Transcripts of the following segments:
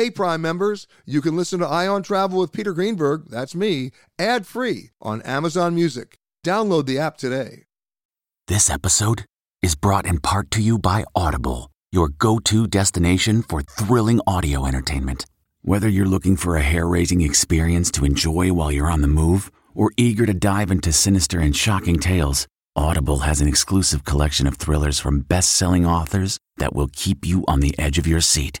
Hey, Prime members, you can listen to Eye on Travel with Peter Greenberg, that's me, ad free on Amazon Music. Download the app today. This episode is brought in part to you by Audible, your go to destination for thrilling audio entertainment. Whether you're looking for a hair raising experience to enjoy while you're on the move or eager to dive into sinister and shocking tales, Audible has an exclusive collection of thrillers from best selling authors that will keep you on the edge of your seat.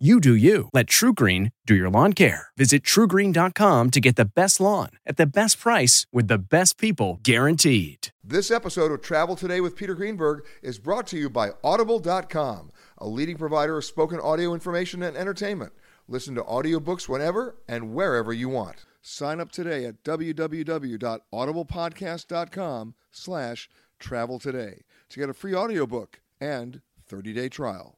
You do you. Let TruGreen do your lawn care. Visit trugreen.com to get the best lawn at the best price with the best people guaranteed. This episode of Travel Today with Peter Greenberg is brought to you by Audible.com, a leading provider of spoken audio information and entertainment. Listen to audiobooks whenever and wherever you want. Sign up today at www.audiblepodcast.com slash travel today to get a free audiobook and 30-day trial.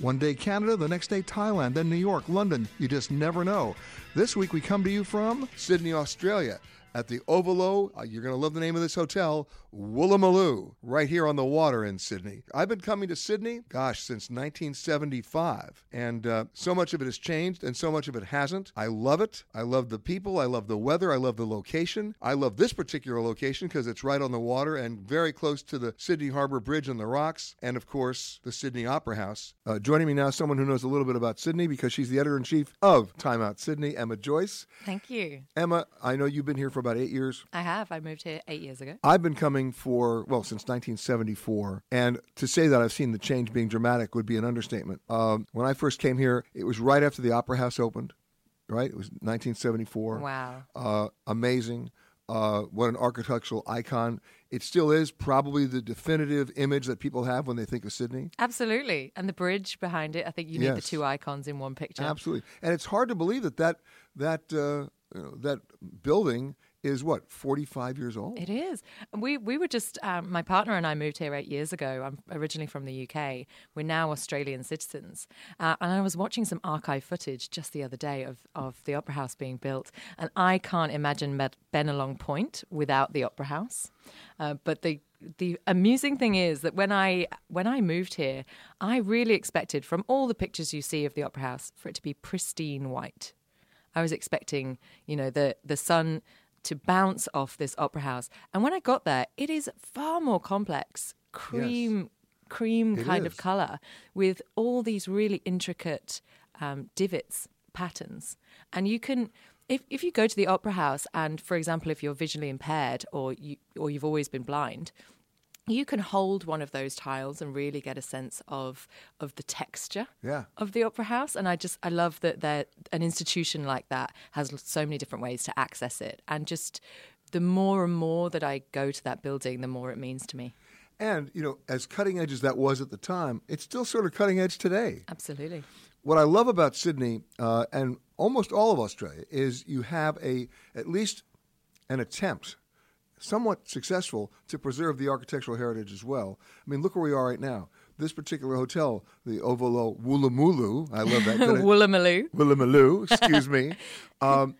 One day Canada, the next day Thailand, then New York, London. You just never know. This week we come to you from Sydney, Australia. At the Ovolo, uh, you're going to love the name of this hotel, Woolloomooloo, right here on the water in Sydney. I've been coming to Sydney, gosh, since 1975, and uh, so much of it has changed and so much of it hasn't. I love it. I love the people. I love the weather. I love the location. I love this particular location because it's right on the water and very close to the Sydney Harbor Bridge and the rocks, and of course, the Sydney Opera House. Uh, joining me now, someone who knows a little bit about Sydney because she's the editor in chief of Time Out Sydney, Emma Joyce. Thank you. Emma, I know you've been here for about eight years. I have. I moved here eight years ago. I've been coming for, well, since 1974. And to say that I've seen the change being dramatic would be an understatement. Um, when I first came here, it was right after the Opera House opened, right? It was 1974. Wow. Uh, amazing. Uh, what an architectural icon. It still is probably the definitive image that people have when they think of Sydney. Absolutely. And the bridge behind it, I think you need the two icons in one picture. Absolutely. And it's hard to believe that that, that, uh, you know, that building is what, 45 years old? It is. We we were just um, my partner and I moved here eight years ago. I'm originally from the UK. We're now Australian citizens, uh, and I was watching some archive footage just the other day of of the Opera House being built, and I can't imagine Bennelong Point without the Opera House. Uh, but the the amusing thing is that when I when I moved here, I really expected from all the pictures you see of the Opera House for it to be pristine white. I was expecting, you know, the the sun to bounce off this opera house. And when I got there, it is far more complex, cream cream It kind is. of color with all these really intricate um, divots patterns. And you can if, if you go to the opera house and for example if you're visually impaired or you or you've always been blind you can hold one of those tiles and really get a sense of of the texture Yeah. of the opera house and i just i love that that an institution like that has so many different ways to access it and just the more and more that i go to that building the more it means to me And, you know, as cutting edge as that was at the time, it's still sort of cutting edge today. absolutely what I love about Sydney uh, and almost all of Australia is you have a at least an attempt, somewhat successful, to preserve the architectural heritage as well. I mean, look where we are right now. This particular hotel, the Ovolo Woolloomooloo, I love that. Woolloomooloo. Woolloomooloo, excuse me. Um,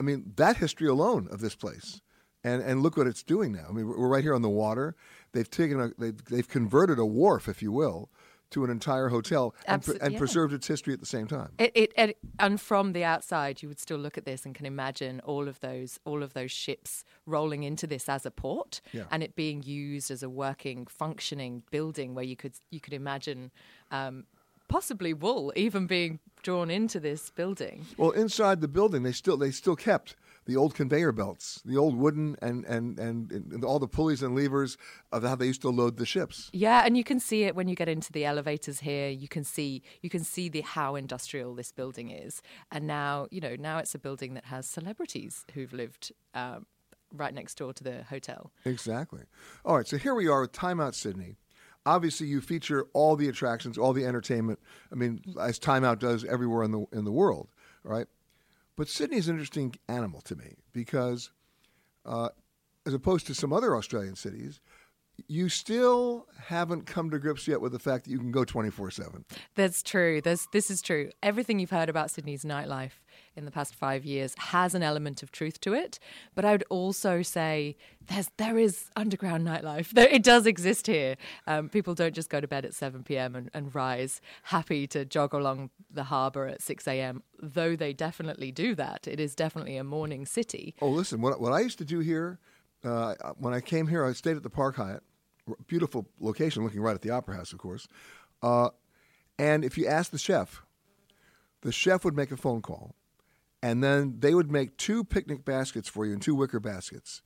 I mean, that history alone of this place, and and look what it's doing now. I mean, we're right here on the water. They've taken a they've, they've converted a wharf, if you will, to an entire hotel and, Abso- and yeah. preserved its history at the same time. It, it, it, and from the outside, you would still look at this and can imagine all of those all of those ships rolling into this as a port, Yeah. and it being used as a working, functioning building where you could you could imagine um, possibly wool even being drawn into this building. Well, inside the building, they still they still kept the old conveyor belts, the old wooden and and, and, and all the pulleys and levers of how they used to load the ships. Yeah, and you can see it when you get into the elevators here. You can see you can see the how industrial this building is, and now you know now it's a building that has celebrities who've lived um, right next door to the hotel. Exactly. All right, so here we are with Time Out Sydney. Obviously, you feature all the attractions, all the entertainment. I mean, as Time Out does everywhere in the in the world, right? But Sydney's an interesting animal to me because, uh, as opposed to some other Australian cities, you still haven't come to grips yet with the fact that you can go twenty four seven. That's true. There's, this is true. Everything you've heard about Sydney's nightlife in the past five years has an element of truth to it. But I would also say there's there is underground nightlife. It does exist here. Um, people don't just go to bed at 7 p.m. And, and rise happy to jog along the harbour at 6 a.m. Though they definitely do that. It is definitely a morning city. Oh, listen, what, what I used to do here, uh, when I came here, I stayed at the Park Hyatt, beautiful location, looking right at the Opera House, of course. Uh, and if you asked the chef, the chef would make a phone call, and then they would make two picnic baskets for you in two wicker baskets.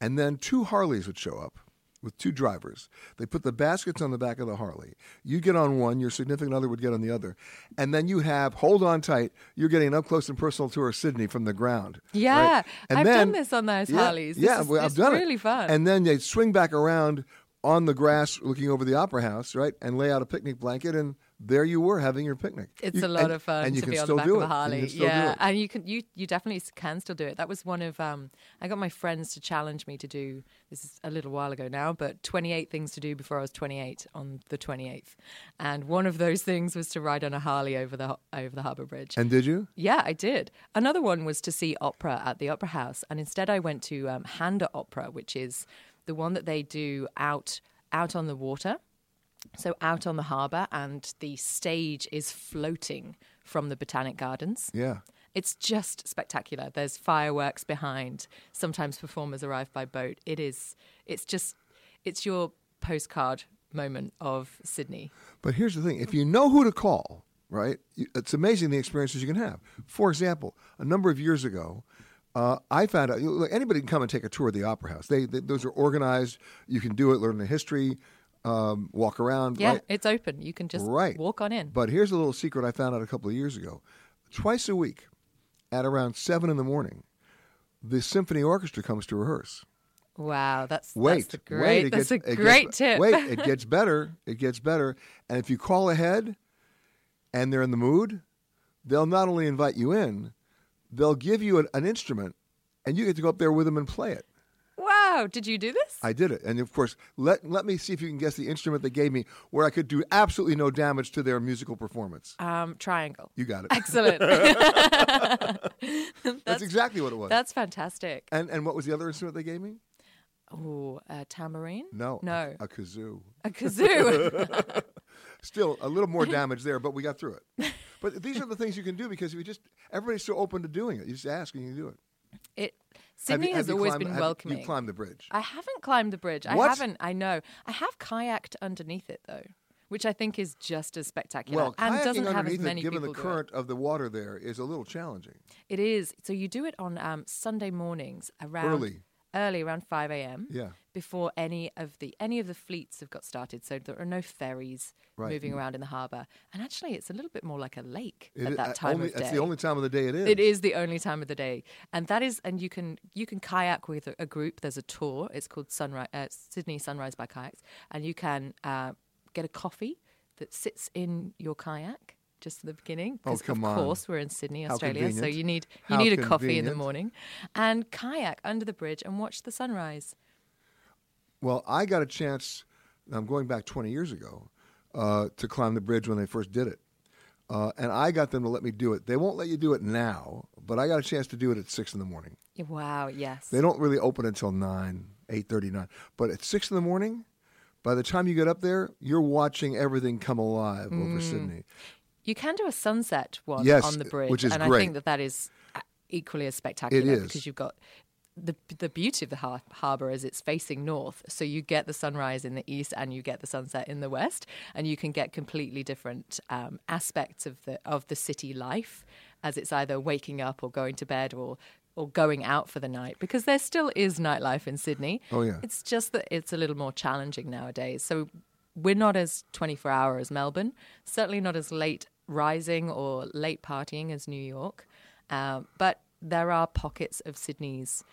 And then two Harleys would show up with two drivers. They put the baskets on the back of the Harley. You get on one, your significant other would get on the other. And then you have, hold on tight, you're getting an up close and personal tour of Sydney from the ground. Yeah, right? And I've then- done this on those yeah, Harleys. This Yeah, is- well, I've done really it. fun. And then they'd swing back around on the grass looking over the opera house, right? And lay out a picnic blanket and there you were having your picnic. It's You- a lot and- of fun and you to can be on still the back of a Harley. Yeah, and you can you you definitely can still do it. That was one of um, I got my friends to challenge me to do. This is a little while ago now, but 28 things to do before I was 28 on the 28th, and one of those things was to ride on a Harley over the over the Harbour Bridge. And did you? Yeah, I did. Another one was to see opera at the Opera House, and instead I went to um, Handa Opera, which is the one that they do out out on the water, so out on the harbour, and the stage is floating from the Botanic Gardens. Yeah. It's just spectacular. There's fireworks behind. Sometimes performers arrive by boat. It is. It's just. It's your postcard moment of Sydney. But here's the thing: if you know who to call, right? It's amazing the experiences you can have. For example, a number of years ago, uh, I found out look, anybody can come and take a tour of the Opera House. They, they those are organized. You can do it, learn the history, um, walk around. Yeah, right? it's open. You can just right. walk on in. But here's a little secret I found out a couple of years ago. Twice a week, at around seven in the morning, the symphony orchestra comes to rehearse. Wow, that's Wait, that's a wait, great it that's gets- a great gets, tip. Wait, it gets better. It gets better. And if you call ahead and they're in the mood, they'll not only invite you in, they'll give you an, an instrument and you get to go up there with them and play it. Wow, did you do this? I did it. And of course, let, let me see if you can guess the instrument they gave me where I could do absolutely no damage to their musical performance. um, triangle. You got it. Excellent. That's, exactly what it was. That's fantastic. and, and what was the other instrument they gave me? Oh, a tambourine? No. No. A, a kazoo. A kazoo. Still a little more damage there, but we got through it. But these are the things you can do because we just everybody's so open to doing it. You just ask and you do it. Sydney you- has always climbed- been welcoming. You climbed the bridge. I haven't climbed the bridge. I haven't. I know. I have kayaked underneath it though, which I think is just as spectacular well, and kayaking doesn't have as underneath many it, given the people do it. current of the water there, is a little challenging. It is. So you do it on um, Sunday mornings around Early. Early around five a.m. Yeah. Before any of the any of the fleets have got started, so there are no ferries Right. moving around in the harbour, and actually it's a little bit more like a lake It at is- that uh, time only, of day. That's the only time of the day it is. It is the only time of the day, and that is, and you can you can kayak with a, a group. There's a tour. It's called Sunrise uh, Sydney Sunrise by Kayaks, and you can uh, get a coffee that sits in your kayak just at the beginning. Oh, 'cause come of on. course we're in Sydney, Australia, so you need you How need a coffee in the morning, and kayak under the bridge and watch the sunrise. Well, I got a chance. I'm going back 20 years ago uh, to climb the bridge when they first did it, uh, and I got them to let me do it. They won't let you do it now, but I got a chance to do it at six in the morning. Wow, yes. They don't really open until nine, eight thirty nine. But at six in the morning, by the time you get up there, you're watching everything come alive Mm. over Sydney. You can do a sunset one Yes, on the bridge, which is and I think that that is uh, equally as spectacular is. because you've got the the beauty of the har- harbour is it's facing north, so you get the sunrise in the east and you get the sunset in the west, and you can get completely different um, aspects of the of the city life as it's either waking up or going to bed or or going out for the night because there still is nightlife in Sydney. Oh, yeah. It's just that it's a little more challenging nowadays. So we're not as 24 hour as Melbourne, certainly not as late rising or late partying as New York. Um, but there are pockets of Sydney's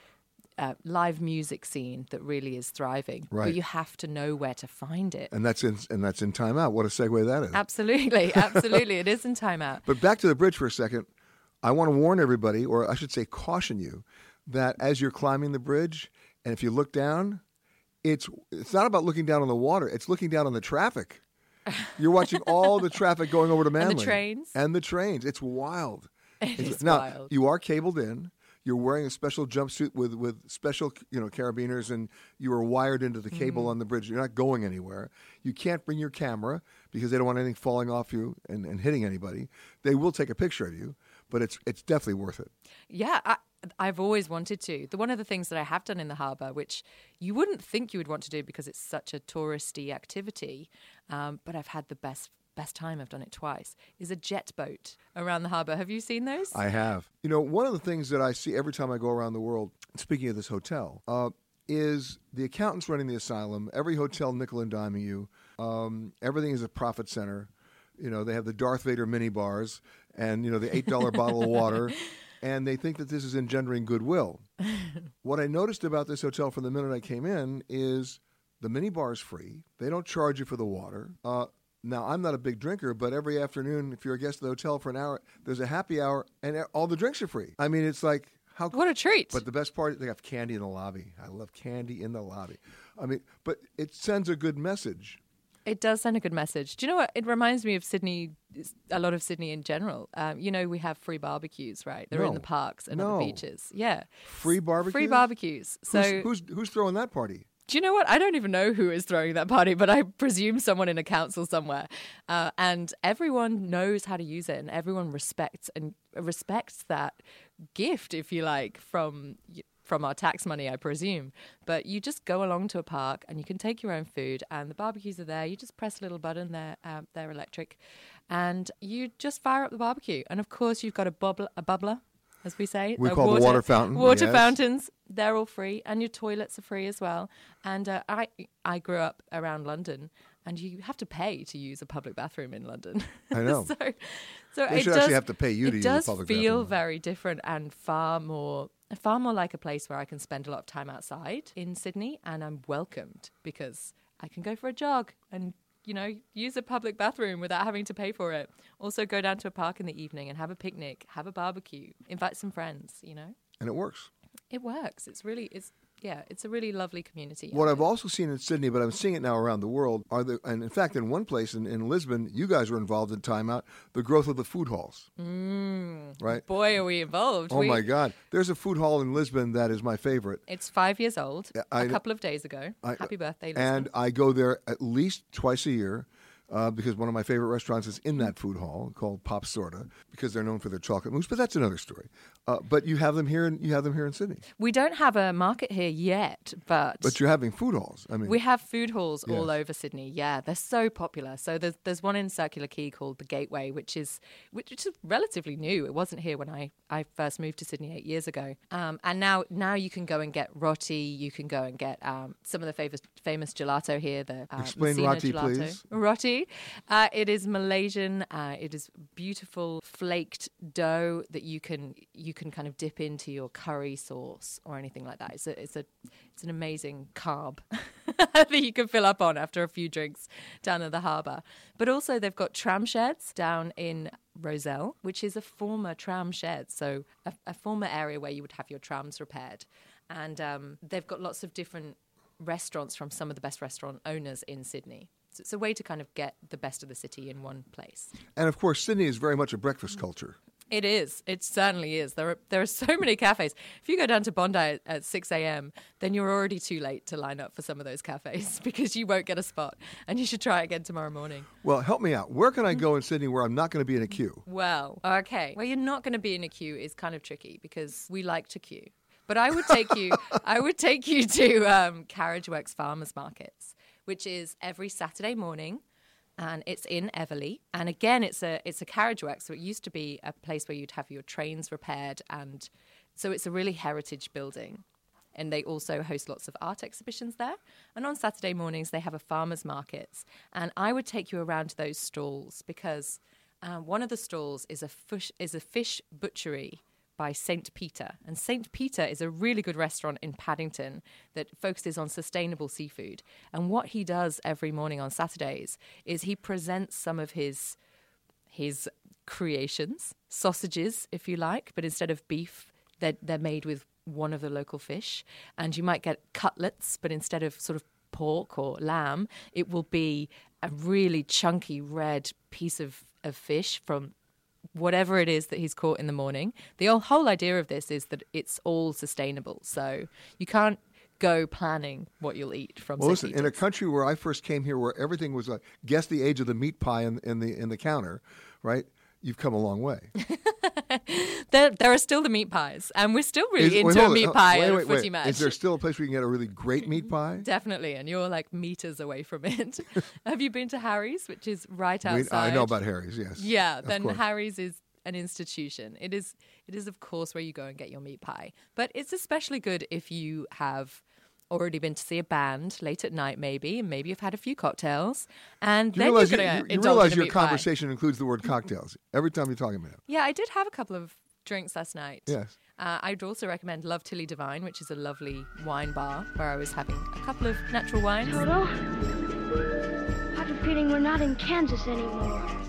uh, live music scene that really is thriving. Right. But you have to know where to find it. And that's in and that's in Time Out. What a segue that is. Absolutely, absolutely. it is in time out. But back to the bridge for a second. I want to warn everybody, or I should say, caution you, that as you're climbing the bridge, and if you look down, it's it's not about looking down on the water. It's looking down on the traffic. You're watching all the traffic going over to Manly. And the trains. and the trains. It's wild. It It's- is now wild. you are cabled in. You're wearing a special jumpsuit with with special you know carabiners, and you are wired into the cable Mm-hmm. on the bridge. You're not going anywhere. You can't bring your camera because they don't want anything falling off you and, and hitting anybody. They will take a picture of you, but it's it's definitely worth it. Yeah, I, I've always wanted to. The one of the things that I have done in the harbour, which you wouldn't think you would want to do because it's such a touristy activity, um, but I've had the best best time. I've done it twice. Is a jet boat around the harbour. Have you seen those? I have. You know, one of the things that I see every time I go around the world, speaking of this hotel, uh, is the accountants running the asylum, every hotel nickel and diming you. Um, everything is a profit center. You know, they have the Darth Vader mini bars and, you know, the $8 bottle of water. And they think that this is engendering goodwill. what I noticed about this hotel from the minute I came in is the mini bar is free. They don't charge you for the water. Uh, now, I'm not a big drinker, but every afternoon, if you're a guest of the hotel for an hour, there's a happy hour and all the drinks are free. I mean, it's like, how what a treat! but the best part, they have candy in the lobby. I love candy in the lobby. I mean, but it sends a good message. It does send a good message. Do you know what? It reminds me of Sydney, a lot of Sydney in general. Um, you know, we have free barbecues, right? They're in the parks and on the beaches. Yeah. Free barbecues? Free barbecues. So, who's, who's who's throwing that party? do you know what? I don't even know who is throwing that party, but I presume someone in a council somewhere. Uh, and everyone knows how to use it, and everyone respects and respects that gift, if you like, from from our tax money, I presume. But you just go along to a park and you can take your own food, and the barbecues are there. You just press a little button, they're, um, they're electric, and you just fire up the barbecue. And of course, you've got a, bubbler, a bubbler, as we say. We a call the water fountain, Water yes. fountains, they're all free, and your toilets are free as well. And uh, I, I grew up around London. And you have to pay to use a public bathroom in London. I know. so, so They it should does, actually have to pay you to use a does public feel very different and far more far more like a place where I can spend a lot of time outside in Sydney and I'm welcomed because I can go for a jog and you know use a public bathroom without having to pay for it. Also go down to a park in the evening and have a picnic, have a barbecue, invite some friends, you know. And it works. It works. It's really it's yeah, it's a really lovely community. What I've also seen in Sydney, but I'm seeing it now around the world, are the and in fact in one place in, in Lisbon, you guys were involved in timeout, the growth of the food halls. Mm. Right? Boy, are we involved. Oh We- my God. There's a food hall in Lisbon that is my favorite. It's five years old. I a couple of days ago. I- Happy birthday, Lisbon. And I go there at least twice a year uh, because one of my favorite restaurants is in that food hall called Pop Sorta because they're known for their chocolate mousse. But that's another story. Uh, but you have them here, in, you have them here in Sydney. We don't have a market here yet, but, But you're having food halls. I mean, we have food halls all over Sydney. Yeah, they're so popular. So there's there's one in Circular Quay called the Gateway, which is which is relatively new. It wasn't here when I, I first moved to Sydney eight years ago. Um, and now now you can go and get roti. You can go and get um, some of the famous famous gelato here. The uh, Explain Messina roti, gelato. please. Roti. Uh, it is Malaysian. Uh, it is beautiful flaked dough that you can you can kind of dip into your curry sauce or anything like that. It's a it's a it's an amazing carb. that you can fill up on after a few drinks down at the harbour. But also, they've got tram sheds down in Rozelle, which is a former tram shed, so a, a former area where you would have your trams repaired. And um, they've got lots of different restaurants from some of the best restaurant owners in Sydney. So it's a way to kind of get the best of the city in one place. And of course, Sydney is very much a breakfast culture. It is. It certainly is. There are there are so many cafes. If you go down to Bondi at, at six a.m., then you're already too late to line up for some of those cafes because you won't get a spot, and you should try again tomorrow morning. Well, help me out. Where can I go in Sydney where I'm not going to be in a queue? Well, okay. Where you're not going to be in a queue is kind of tricky because we like to queue. But I would take you. I would take you to um, Carriage Works Farmers Markets, which is every Saturday morning and it's in Eveleigh. And again, it's a it's a carriage work. So it used to be a place where you'd have your trains repaired, and so it's a really heritage building. And they also host lots of art exhibitions there. And on Saturday mornings, they have a farmers markets. And I would take you around to those stalls because uh, one of the stalls is a fish is a fish butchery by St. Peter. And St. Peter is a really good restaurant in Paddington that focuses on sustainable seafood. And what he does every morning on Saturdays is he presents some of his his creations, sausages, if you like, but instead of beef, they're, they're made with one of the local fish. And you might get cutlets, but instead of sort of pork or lamb, it will be a really chunky red piece of, of fish from whatever it is that he's caught in the morning. The whole idea of this is that it's all sustainable. So you can't go planning what you'll eat from. Well, St. listen, in a country where I first came here, where everything was like guess the age of the meat pie in, in the in the counter, right? You've come a long way. there, there are still the meat pies, and we're still really Is- wait, into a meat on. pie Wait, wait, wait. match. Is there still a place where you can get a really great meat mm-hmm. pie? Definitely, and you're like meters away from it. Have you been to Harry's, which is right outside? I know about Harry's. Yes. Yeah, then course. Harry's is an institution. It is it is of course where you go and get your meat pie. But it's especially good if you have already been to see a band late at night maybe, and maybe you've had a few cocktails and You then realize, you're you, going you- to you realize your conversation includes the word cocktails every time you're talking about it. Yeah, I did have a couple of drinks last night. Yes. Uh, I'd also recommend Love Tilly Devine, which is a lovely wine bar where I was having a couple of natural wines. Toto, I have a feeling we're not in Kansas anymore.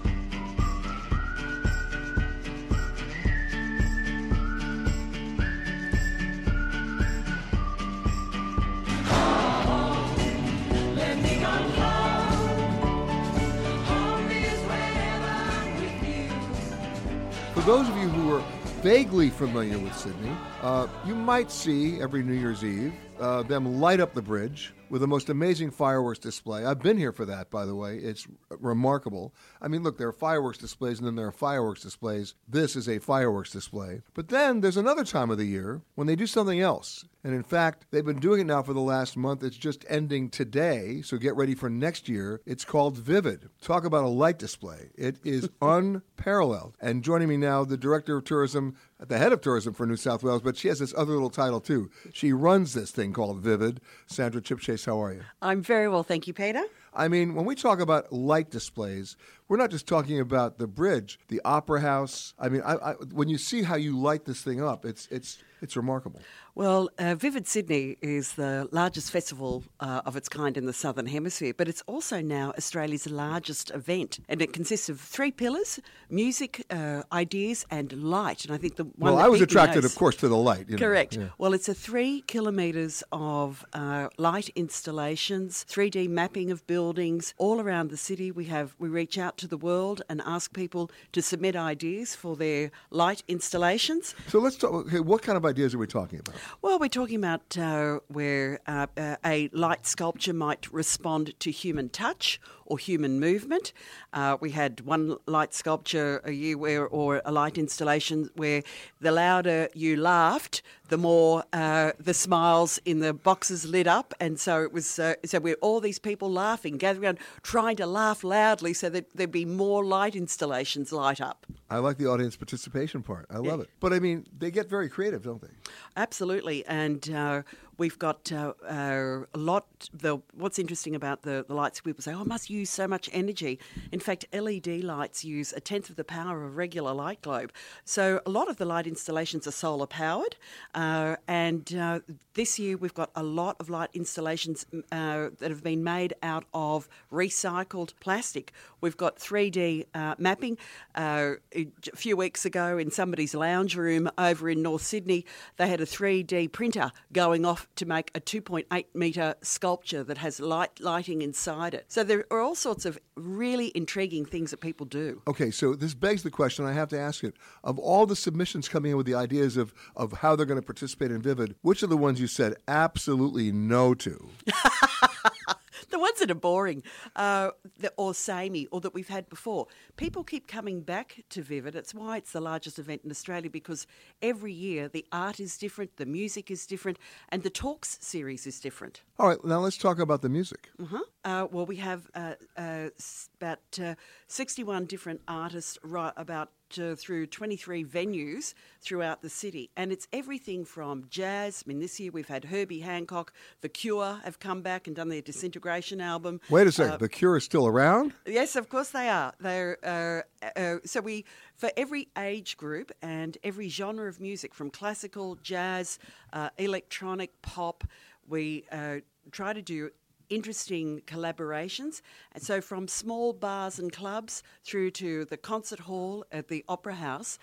For those of you who are vaguely familiar with Sydney, uh, you might see every New Year's Eve uh, them light up the bridge with the most amazing fireworks display. I've been here for that, by the way. It's remarkable. I mean, look, there are fireworks displays and then there are fireworks displays. This is a fireworks display. But then there's another time of the year when they do something else. And in fact, they've been doing it now for the last month. It's just ending today, so get ready for next year. It's called Vivid. Talk about a light display. It is unparalleled. And joining me now, the director of tourism, at the head of tourism for New South Wales, but she has this other little title too. She runs this thing called Vivid. Sandra Chipchase, how are you? I'm very well, thank you, Peter. I mean, when we talk about light displays, we're not just talking about the bridge, the opera house. I mean, I, I, when you see how you light this thing up, it's it's it's remarkable. Well, uh, Vivid Sydney is the largest festival uh, of its kind in the Southern Hemisphere, but it's also now Australia's largest event. And it consists of three pillars music, uh, ideas, and light. And I think the one well, that I was attracted, knows- of course, to the light. you know. Correct. Yeah. Well, it's a three kilometres of uh, light installations, 3D mapping of buildings all around the city. We have we reach out to the world and ask people to submit ideas for their light installations. So let's talk. Okay, what kind of ideas are we talking about? Well, we're talking about uh, where uh, uh, a light sculpture might respond to human touch or human movement. Uh, we had one light sculpture a year where, or a light installation where the louder you laughed, the more uh, the smiles in the boxes lit up, and so it was. Uh, so we're all these people laughing, gathering around, trying to laugh loudly, so that there'd be more light installations light up. I like the audience participation part. I love it. But I mean, they get very creative, don't they? Absolutely, and uh, We've got uh, uh, a lot. The, what's interesting about the, the lights, people say, oh, must use so much energy. In fact, LED lights use a tenth of the power of a regular light globe. So a lot of the light installations are solar powered. Uh, and uh, this year we've got a lot of light installations uh, that have been made out of recycled plastic. We've got 3D uh, mapping. a few weeks ago in somebody's lounge room over in North Sydney, they had a 3D printer going off to make a 2.8 metre sculpture that has light lighting inside it. So there are all sorts of really intriguing things that people do. Okay, so this begs the question. I have to ask it: of all the submissions coming in with the ideas of of how they're going to participate in Vivid, which are the ones you said absolutely no to? the ones that are boring uh, or samey or that we've had before. People keep coming back to Vivid. It's why it's the largest event in Australia because every year the art is different, the music is different, and the talks series is different. All right, now let's talk about the music. Uh-huh. Uh, well, we have uh, uh about uh, 61 different artists right about uh, through 23 venues throughout the city. And it's everything from jazz. I mean, this year we've had Herbie Hancock, The Cure have come back and done their Disintegration album. Wait a second, uh, The Cure is still around? Yes, of course they are. They're uh, uh, so we for every age group and every genre of music, from classical, jazz, uh, electronic, pop. We uh, try to do interesting collaborations. And so, from small bars and clubs through to the concert hall at the Opera House,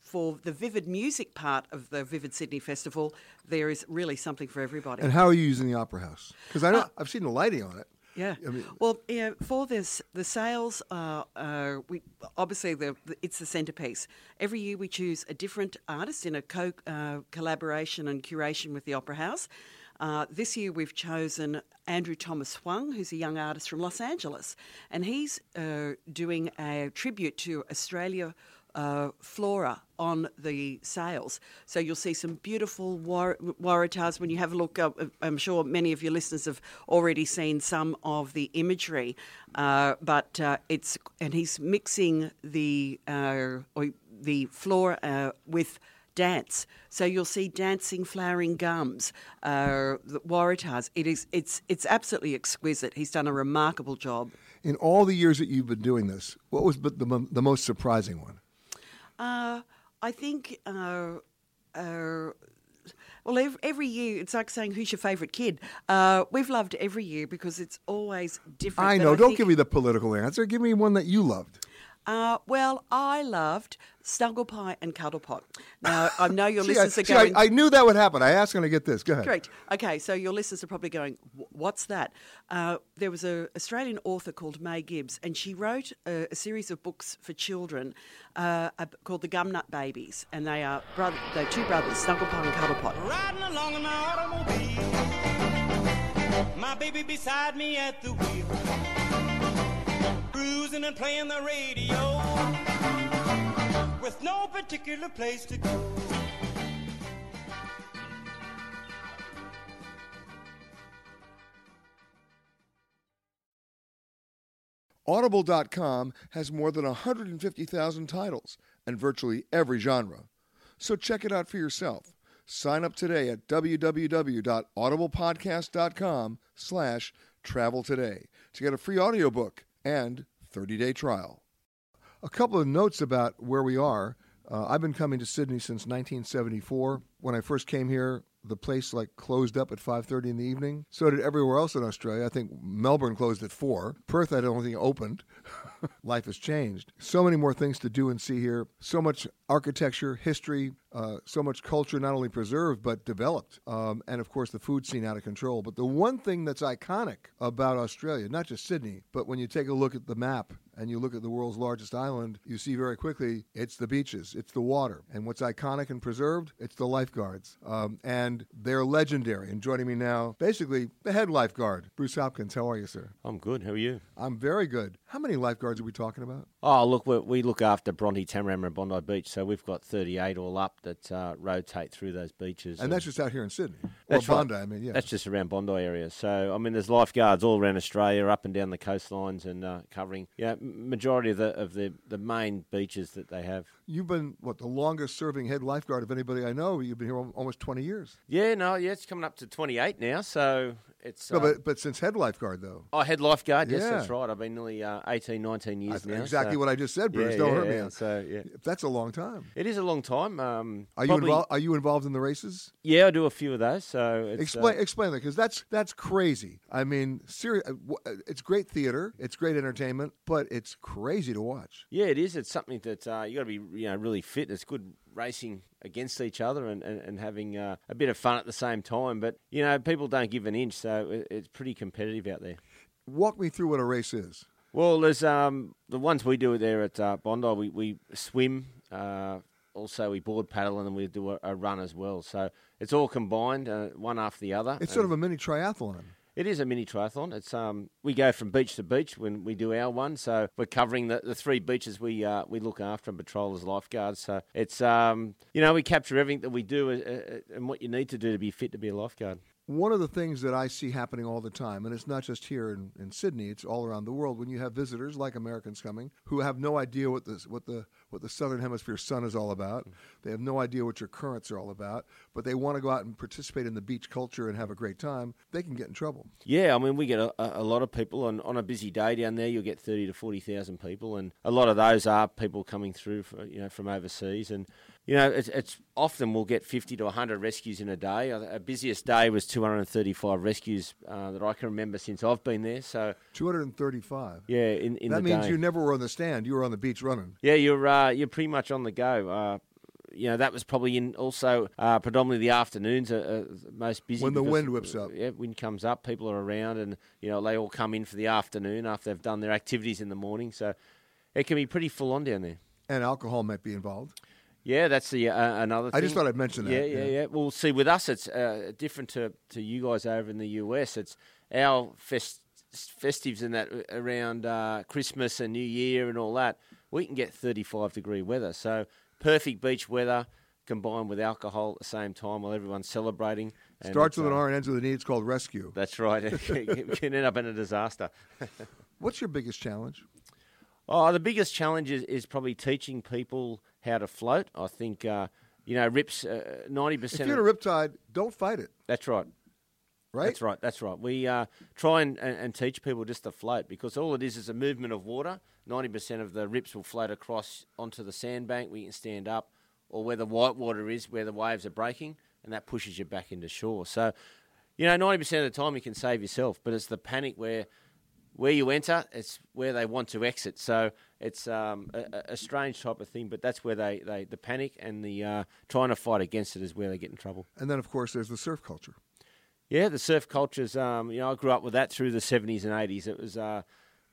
for the vivid music part of the Vivid Sydney Festival, there is really something for everybody. And how are you using the Opera House? Because I know uh, I've seen the lighting on it. Yeah. I mean, well, yeah, for this, the sales are uh, we obviously the, the, it's the centerpiece. Every year we choose a different artist in a co uh, collaboration and curation with the Opera House. Uh, this year we've chosen Andrew Thomas Huang, who's a young artist from Los Angeles, and he's uh, doing a tribute to Australia. Uh, flora on the sails. So you'll see some beautiful war- waratahs when you have a look. Uh, I'm sure many of your listeners have already seen some of the imagery, uh, but uh, it's and he's mixing the uh, the flora uh, with dance. So you'll see dancing flowering gums, uh, the waratahs. It is it's it's absolutely exquisite. He's done a remarkable job. In all the years that you've been doing this, what was the the, the most surprising one? Uh, I think. Uh, uh well, every, every, year it's like saying who's your favourite kid. Uh, we've loved every year because it's always different. I know. I Don't give me the political answer. Give me one that you loved. Uh, well, I loved Snuggle Pie and Cuddle Pot. Now, I know your see, listeners I, are going. I, I, knew that would happen. I asked them to get this. Go ahead. Great. Okay, so your listeners are probably going, what's that? Uh, there was an Australian author called May Gibbs, and she wrote a, a series of books for children uh, called The Gumnut Babies, and they are brother, they're two brothers, Snuggle Pie and Cuddle Pot. Riding along in my automobile, my baby beside me at the wheel cruising and playing the radio with no particular place to go. Audible.com has more than 150,000 titles and virtually every genre. So check it out for yourself. Sign up today at www.audiblepodcast.com slash travel today to get a free audiobook and 30 day trial. A couple of notes about where we are. Uh, I've been coming to Sydney since 1974. When I first came here, the place like closed up at 5:30 in the evening. So did everywhere else in Australia. I think Melbourne closed at 4. Perth I don't think opened. Life has changed. So many more things to do and see here. So much architecture, history, uh, so much culture not only preserved but developed. Um, and of course the food scene out of control. But the one thing that's iconic about Australia, not just Sydney, but when you take a look at the map and you look at the world's largest island, you see very quickly it's the beaches, it's the water. And what's iconic and preserved? It's the lifeguards. Um, and they're legendary. And joining me now, basically, the head lifeguard, Bruce Hopkins. How are you, sir? I'm good. How are you? I'm very good. How many lifeguards are we talking about? Oh, look, we look after Bronte, Tamarama, and Bondi Beach. So we've got 38 all up that uh, rotate through those beaches. And, and, that's just out here in Sydney? That's or Bondi, right. I mean, yeah. That's just around Bondi area. So, I mean, there's lifeguards all around Australia, up and down the coastlines and uh, covering, yeah, majority of the of the, the main beaches that they have. You've been what the longest serving head lifeguard of anybody I know. You've been here almost twenty years. Yeah, no, yeah, it's coming up to 28 now, so it's. No, uh, but but since head lifeguard though, Oh, head lifeguard. Yes, Yeah. that's right. I've been nearly uh, 18, 19 years That's now. exactly so- what I just said, Bruce. Yeah, Don't yeah, hurt me. yeah. So yeah, That's a long time. it is a long time. Um, Are you probably- involved? Are you involved in the races? Yeah, I do a few of those. So it's, explain uh, explain that because that's that's crazy. I mean, serious. It's great theater. It's great entertainment, but it's crazy to watch. yeah, it is. It's something that uh, you got to be, you know, really fit. It's good racing against each other and, and, and having uh, a bit of fun at the same time. But you know, people don't give an inch, so it's pretty competitive out there. Walk me through what a race is. Well, there's um, the ones we do there at uh, Bondi. We, we swim, uh, also we board paddle, and then we do a, a run as well. So it's all combined, uh, one after the other. It's sort of a mini triathlon. It is a mini triathlon. It's um, we go from beach to beach when we do our one. So we're covering the, the three beaches we uh, we look after and patrol as lifeguards. So it's um, you know we capture everything that we do uh, uh, and what you need to do to be fit to be a lifeguard. One of the things that I see happening all the time, and it's not just here in, in Sydney, it's all around the world. When you have visitors like Americans coming who have no idea what the what the what the southern hemisphere sun is all about, mm. they have no idea what your currents are all about, but they want to go out and participate in the beach culture and have a great time, they can get in trouble. Yeah, I mean, we get a, a lot of people on, on a busy day down there. You'll get thirty to forty thousand people, and a lot of those are people coming through, for, you know, from overseas. And you know, it's, it's often we'll get fifty to hundred rescues in a day. Our our busiest day was two hundred and thirty-five rescues uh, that I can remember since I've been there. So 235. yeah, in, in that means day. you never were on the stand, you were on the beach running. Yeah, you're uh, you're pretty much on the go. Uh, you know that was probably in also uh, predominantly the afternoons are, most busy When the wind whips up. Yeah, wind comes up, people are around, and you know they all come in for the afternoon after they've done their activities in the morning. So it can be pretty full on down there. And alcohol might be involved. Yeah, that's the uh, another. I just thought I'd mention that, Yeah, yeah, yeah. yeah. Well, see, with us, it's uh, different to to you guys over in the US. It's our fest, festives and that around uh, Christmas and New Year and all that. We can get thirty five degree weather, so perfect beach weather combined with alcohol at the same time while everyone's celebrating. Starts with an uh, R and ends with an E. It's called rescue. That's right. it can end up in a disaster. What's your biggest challenge? Oh, the biggest challenge is, is probably teaching people how to float. I think, uh, you know, rips uh, ninety If you're in a riptide, don't fight it, That's right. right? That's right. That's right. We uh, try and, and, and teach people just to float because all it is is a movement of water. Ninety percent of the rips will float across onto the sandbank. We can stand up, or where the white water is, where the waves are breaking, and that pushes you back into shore. So, you know, ninety percent of the time you can save yourself, but it's the panic where where you enter, it's where they want to exit. So it's um, a, a- strange type of thing, but that's where they, they the panic and the uh, trying to fight against it is where they get in trouble. And then, of course, there's the surf culture. Yeah, the surf culture's. Um, you know, I grew up with that through the seventies and eighties. It was, uh,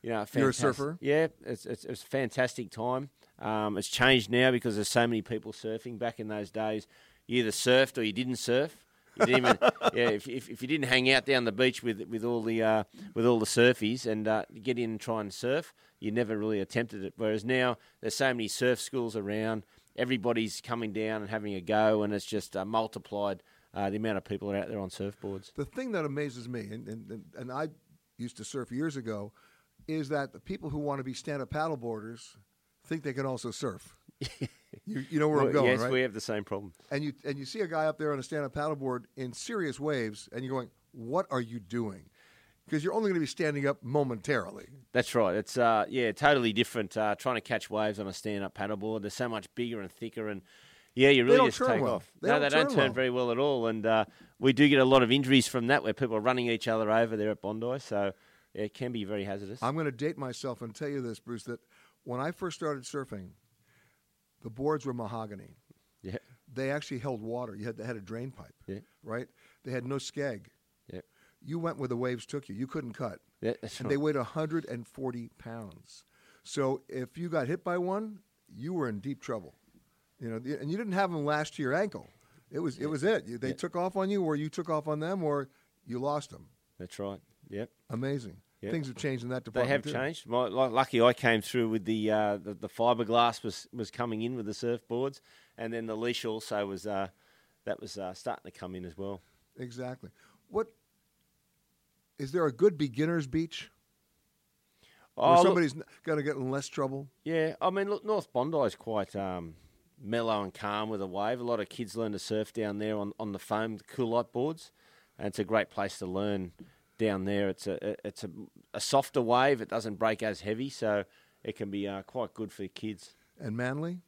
you know, You're a fantastic- surfer? Yeah, it's, it's it's a fantastic time. Um, it's changed now because there's so many people surfing. Back in those days, you either surfed or you didn't surf. You didn't even, yeah, if, if, if you didn't hang out down the beach with with all the uh, with all the surfies and uh, get in and try and surf, you never really attempted it. Whereas now there's so many surf schools around, everybody's coming down and having a go, and it's just uh, multiplied uh, the amount of people that are out there on surfboards. The thing that amazes me, and, and, and- I used to surf years ago, is that the people who want to be stand-up paddleboarders think they can also surf. you, you know where I'm going, yes, right? we have the same problem. and you and you see a guy up there on a stand-up paddleboard in serious waves, and you're going, "What are you doing?" Because you're only going to be standing up momentarily. That's right. It's uh, yeah, totally different. Uh, trying to catch waves on a stand-up paddleboard. They're so much bigger and thicker, and yeah, you really just turn take well. off. They no, don't they don't turn turn well. very well at all, and uh, we do get a lot of injuries from that, where people are running each other over there at Bondi. So yeah, it can be very hazardous. I'm going to date myself and tell you this, Bruce, that when I first started surfing, the boards were mahogany. yeah, They actually held water. You had they had a drain pipe, yeah, right? They had no skeg. yeah, You went where the waves took you. You couldn't cut. yeah. That's and right. they weighed 140 pounds. So if you got hit by one, you were in deep trouble. You know, and you didn't have them lashed to your ankle. It was it was it. They Yeah. took off on you, or you took off on them, or you lost them. That's right. Yep. Amazing. Yeah. Things have changed in that department. They have changed. My, like, lucky I came through with the, uh, the the fiberglass was was coming in with the surfboards, and then the leash also was uh, that was uh, starting to come in as well. Exactly. What is there a good beginner's beach? Oh, look- somebody's going to get in less trouble. Yeah, I mean, look, North Bondi is quite um, mellow and calm with a wave. A lot of kids learn to surf down there on, on the foam, the cool light boards, and it's a great place to learn down there. It's a it's a, a softer wave. It doesn't break as heavy, so it can be uh, quite good for kids. And Manly?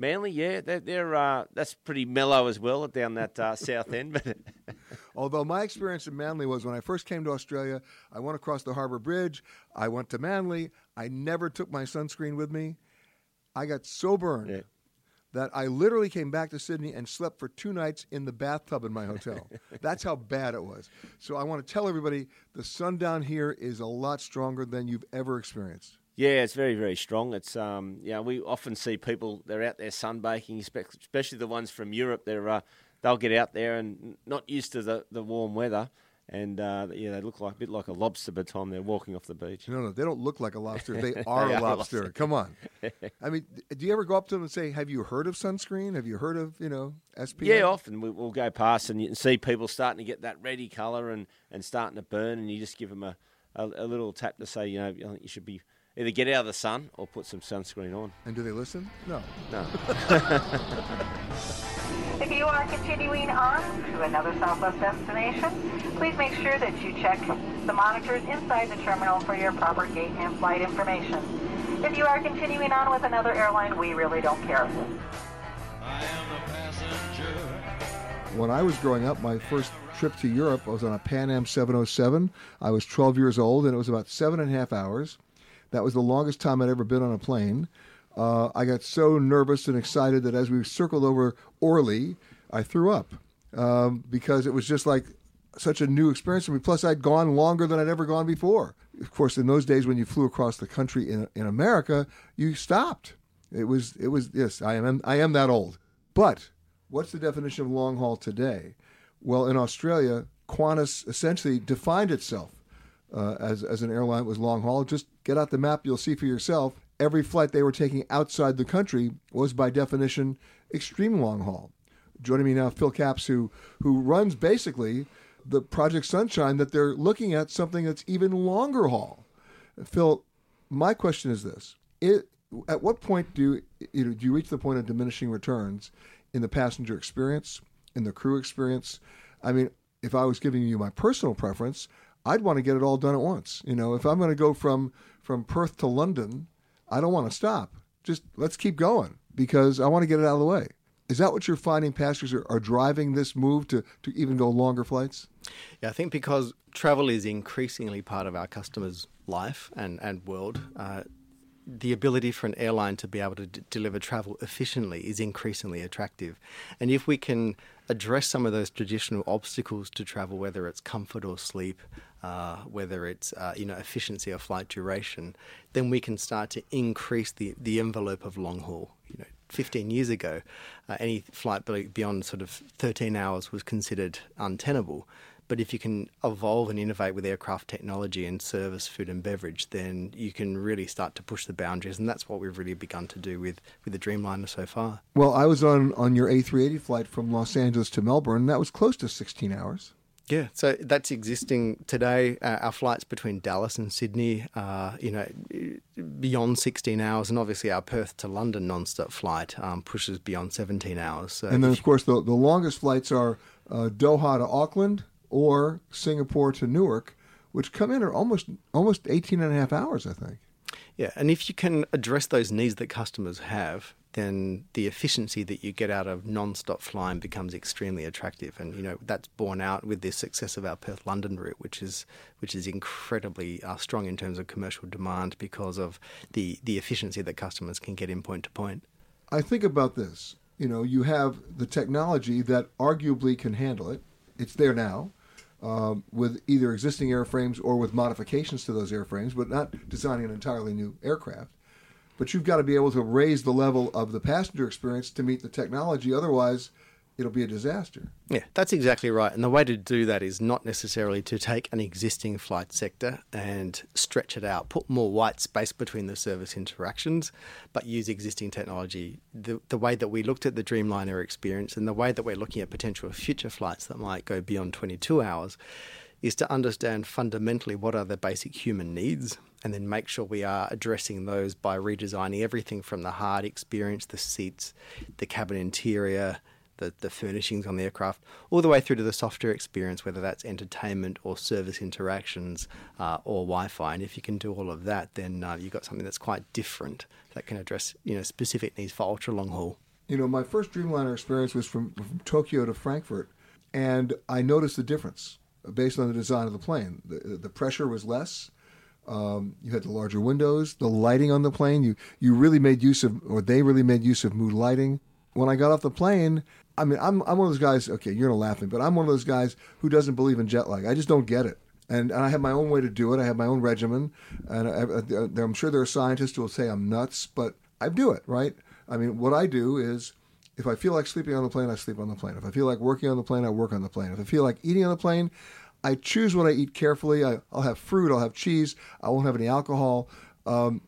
Manly, yeah, they're, they're uh, that's pretty mellow as well down that uh, south end. But Although my experience in Manly was when I first came to Australia, I went across the Harbour Bridge. I went to Manly. I never took my sunscreen with me. I got so burned Yeah. That I literally came back to Sydney and slept for two nights in the bathtub in my hotel. That's how bad it was. So I want to tell everybody the sun down here is a lot stronger than you've ever experienced. Yeah, it's very, very strong. It's um, yeah, we often see people they're out there sunbaking, especially the ones from Europe. They're uh, they'll get out there and not used to the, the warm weather, and uh, yeah, they look like a bit like a lobster by the time they're walking off the beach. No, no, they don't look like a lobster. They are They a are a lobster. lobster. Come on. I mean, do you ever go up to them and say, "Have you heard of sunscreen? Have you heard of you know SPF?" Yeah, often we, we'll go past and you can see people starting to get that ready colour and, and starting to burn, and you just give them a, a, a little tap to say, you know, I think you should be either get out of the sun or put some sunscreen on. And do they listen? No. No. If you are continuing on to another Southwest destination, please make sure that you check the monitors inside the terminal for your proper gate and flight information. If you are continuing on with another airline, we really don't care. I am a passenger. When I was growing up, my first trip to Europe was on a Pan Am 707. I was 12 years old, and it was about seven and a half hours. That was the longest time I'd ever been on a plane. Uh, I got so nervous and excited that as we circled over Orly, I threw up um, because it was just like such a new experience for me. Plus, I'd gone longer than I'd ever gone before. Of course, in those days when you flew across the country in, in America, you stopped. It was it was yes, I am I am that old. But what's the definition of long haul today? Well, in Australia, Qantas essentially defined itself uh, as, as an airline that was long haul. Just get out the map, you'll see for yourself. Every flight they were taking outside the country was by definition extreme long haul. Joining me now, Phil Capps, who who runs basically the Project Sunrise, that they're looking at something that's even longer haul. Phil, my question is this: it, At what point do you, know, do you reach the point of diminishing returns in the passenger experience, in the crew experience? I mean, if I was giving you my personal preference, I'd want to get it all done at once. You know, if I'm going to go from from Perth to London, I don't want to stop. Just let's keep going because I want to get it out of the way. Is that what you're finding pastors are, are driving this move to, to even go longer flights? Yeah, I think because travel is increasingly part of our customers' life and, and world, uh, the ability for an airline to be able to d- deliver travel efficiently is increasingly attractive. And if we can address some of those traditional obstacles to travel, whether it's comfort or sleep, uh, whether it's uh, you know efficiency or flight duration, then we can start to increase the, the envelope of long haul. You know, 15 years ago, uh, any flight beyond sort of 13 hours was considered untenable. But if you can evolve and innovate with aircraft technology and service, food and beverage, then you can really start to push the boundaries, and that's what we've really begun to do with, with the Dreamliner so far. Well, I was on, on your A380 flight from Los Angeles to Melbourne, and that was close to 16 hours. Yeah, so that's existing today. Uh, our flights between Dallas and Sydney, are, you know, beyond 16 hours, and obviously our Perth to London non-stop flight um, pushes beyond 17 hours. So and then, of course, the, the longest flights are uh, Doha to Auckland or Singapore to Newark, which come in at almost almost 18 and a half hours, I think. Yeah, and if you can address those needs that customers have, then the efficiency that you get out of non-stop flying becomes extremely attractive, and you know that's borne out with the success of our Perth London route, which is which is incredibly uh, strong in terms of commercial demand because of the the efficiency that customers can get in point to point. I think about this. You know, you have the technology that arguably can handle it. It's there now. Um, with either existing airframes or with modifications to those airframes, but not designing an entirely new aircraft. But you've got to be able to raise the level of the passenger experience to meet the technology. Otherwise, it'll be a disaster. Yeah, that's exactly right. And the way to do that is not necessarily to take an existing flight sector and stretch it out, put more white space between the service interactions, but use existing technology. The, the way that we looked at the Dreamliner experience and the way that we're looking at potential future flights that might go beyond 22 hours is to understand fundamentally what are the basic human needs and then make sure we are addressing those by redesigning everything from the hard experience, the seats, the cabin interior, the, the furnishings on the aircraft, all the way through to the software experience, whether that's entertainment or service interactions uh, or Wi-Fi. And if you can do all of that, then uh, you've got something that's quite different that can address you know specific needs for ultra long haul. You know, my first Dreamliner experience was from, from Tokyo to Frankfurt, and I noticed the difference based on the design of the plane. The, the pressure was less. Um, you had the larger windows, the lighting on the plane. You you really made use of, or they really made use of mood lighting. When I got off the plane, I mean, I'm I'm one of those guys. Okay, you're gonna laugh at me, but I'm one of those guys who doesn't believe in jet lag. I just don't get it. And, and I have my own way to do it. I have my own regimen, and I, am sure there are scientists who will say I'm nuts, but I do it right. I mean, what I do is, if I feel like sleeping on the plane, I sleep on the plane. If I feel like working on the plane, I work on the plane. If I feel like eating on the plane, I choose what I eat carefully. I, will have fruit. I'll have cheese. I won't have any alcohol. Um,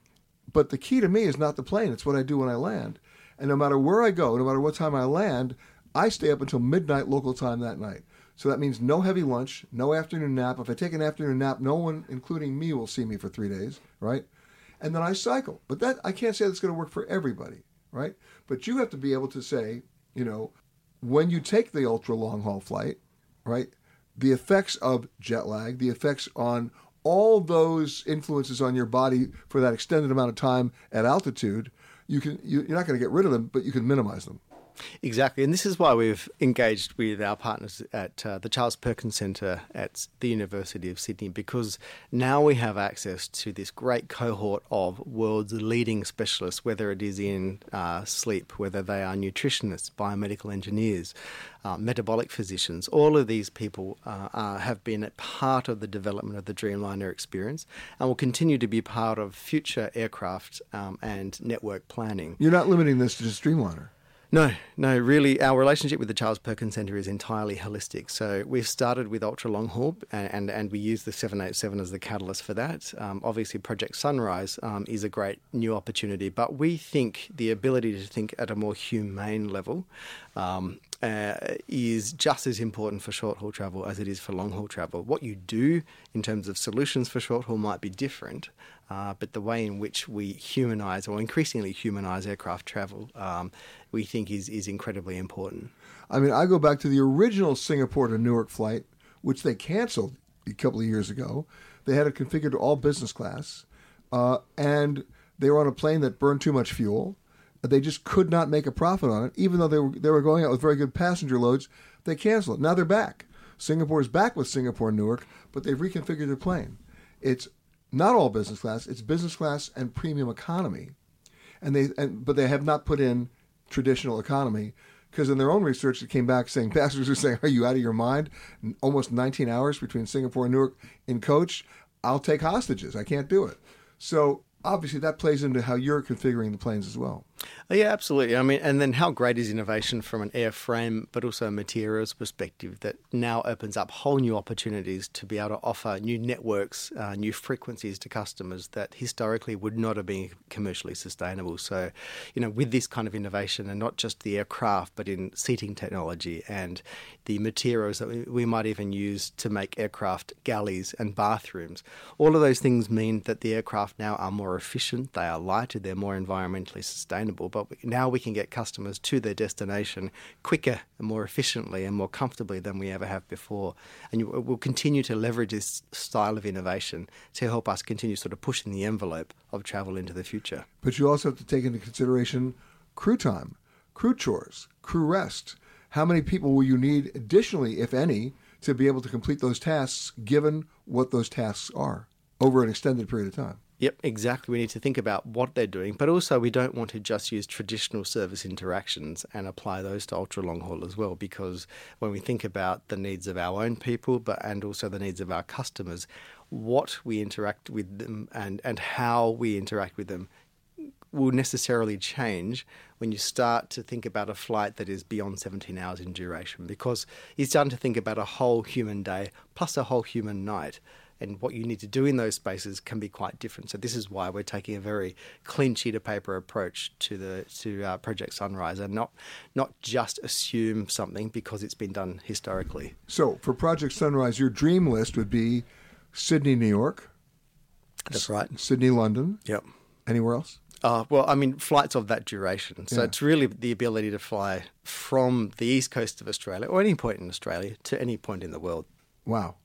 but the key to me is not the plane. It's what I do when I land. And no matter where I go, no matter what time I land, I stay up until midnight local time that night. So that means no heavy lunch, no afternoon nap. If I take an afternoon nap, no one, including me, will see me for three days, right? And then I cycle. But that I can't say that's going to work for everybody, right? But you have to be able to say, you know, when you take the ultra long haul flight, right? The effects of jet lag, the effects on all those influences on your body for that extended amount of time at altitude, you can you, you're not going to get rid of them, but you can minimize them. Exactly, and this is why we've engaged with our partners at uh, the Charles Perkins Centre at the University of Sydney because now we have access to this great cohort of world's leading specialists, whether it is in uh, sleep, whether they are nutritionists, biomedical engineers, uh, metabolic physicians. All of these people uh, have been a part of the development of the Dreamliner experience and will continue to be part of future aircraft um, and network planning. You're not limiting this to just Dreamliner. No, no, really, our relationship with the Charles Perkins Centre is entirely holistic. So we've started with ultra long haul, and, and, and we use the 787 as the catalyst for that. Um, obviously, Project Sunrise um, is a great new opportunity, but we think the ability to think at a more humane level um, uh, is just as important for short haul travel as it is for long haul travel. What you do in terms of solutions for short haul might be different, uh, but the way in which we humanize or increasingly humanize aircraft travel, um, we think is, is incredibly important. I mean, I go back to the original Singapore to Newark flight, which they canceled a couple of years ago. They had it configured to all business class, uh, and they were on a plane that burned too much fuel. They just could not make a profit on it, even though they were they were going out with very good passenger loads. They canceled it. Now they're back. Singapore is back with Singapore Newark, but they've reconfigured their plane. It's not all business class. It's business class and premium economy, and they and, but they have not put in traditional economy because in their own research it came back saying passengers are saying, "Are you out of your mind?" Almost 19 hours between Singapore and Newark in coach. I'll take hostages. I can't do it. So obviously that plays into how you're configuring the planes as well. Yeah, absolutely. I mean, and then how great is innovation from an airframe, but also a materials perspective that now opens up whole new opportunities to be able to offer new networks, uh, new frequencies to customers that historically would not have been commercially sustainable. So, you know, with this kind of innovation, and not just the aircraft, but in seating technology and the materials that we, we might even use to make aircraft galleys and bathrooms, all of those things mean that the aircraft now are more efficient, they are lighter, they're more environmentally sustainable sustainable, but now we can get customers to their destination quicker and more efficiently and more comfortably than we ever have before. And we'll continue to leverage this style of innovation to help us continue sort of pushing the envelope of travel into the future. But you also have to take into consideration crew time, crew chores, crew rest. How many people will you need additionally, if any, to be able to complete those tasks given what those tasks are over an extended period of time? Yep, exactly. We need to think about what they're doing, but also we don't want to just use traditional service interactions and apply those to ultra long haul as well. Because when we think about the needs of our own people, but and also the needs of our customers, what we interact with them and and how we interact with them will necessarily change when you start to think about a flight that is beyond 17 hours in duration because you're starting to think about a whole human day plus a whole human night and what you need to do in those spaces can be quite different. So this is why we're taking a very clean sheet of paper approach to the to uh, Project Sunrise, and not not just assume something because it's been done historically. So for Project Sunrise, your dream list would be Sydney, New York, That's right. Sydney, London. Yep. Anywhere else? Uh, well, I mean, flights of that duration. So Yeah. it's really the ability to fly from the east coast of Australia or any point in Australia to any point in the world. Wow.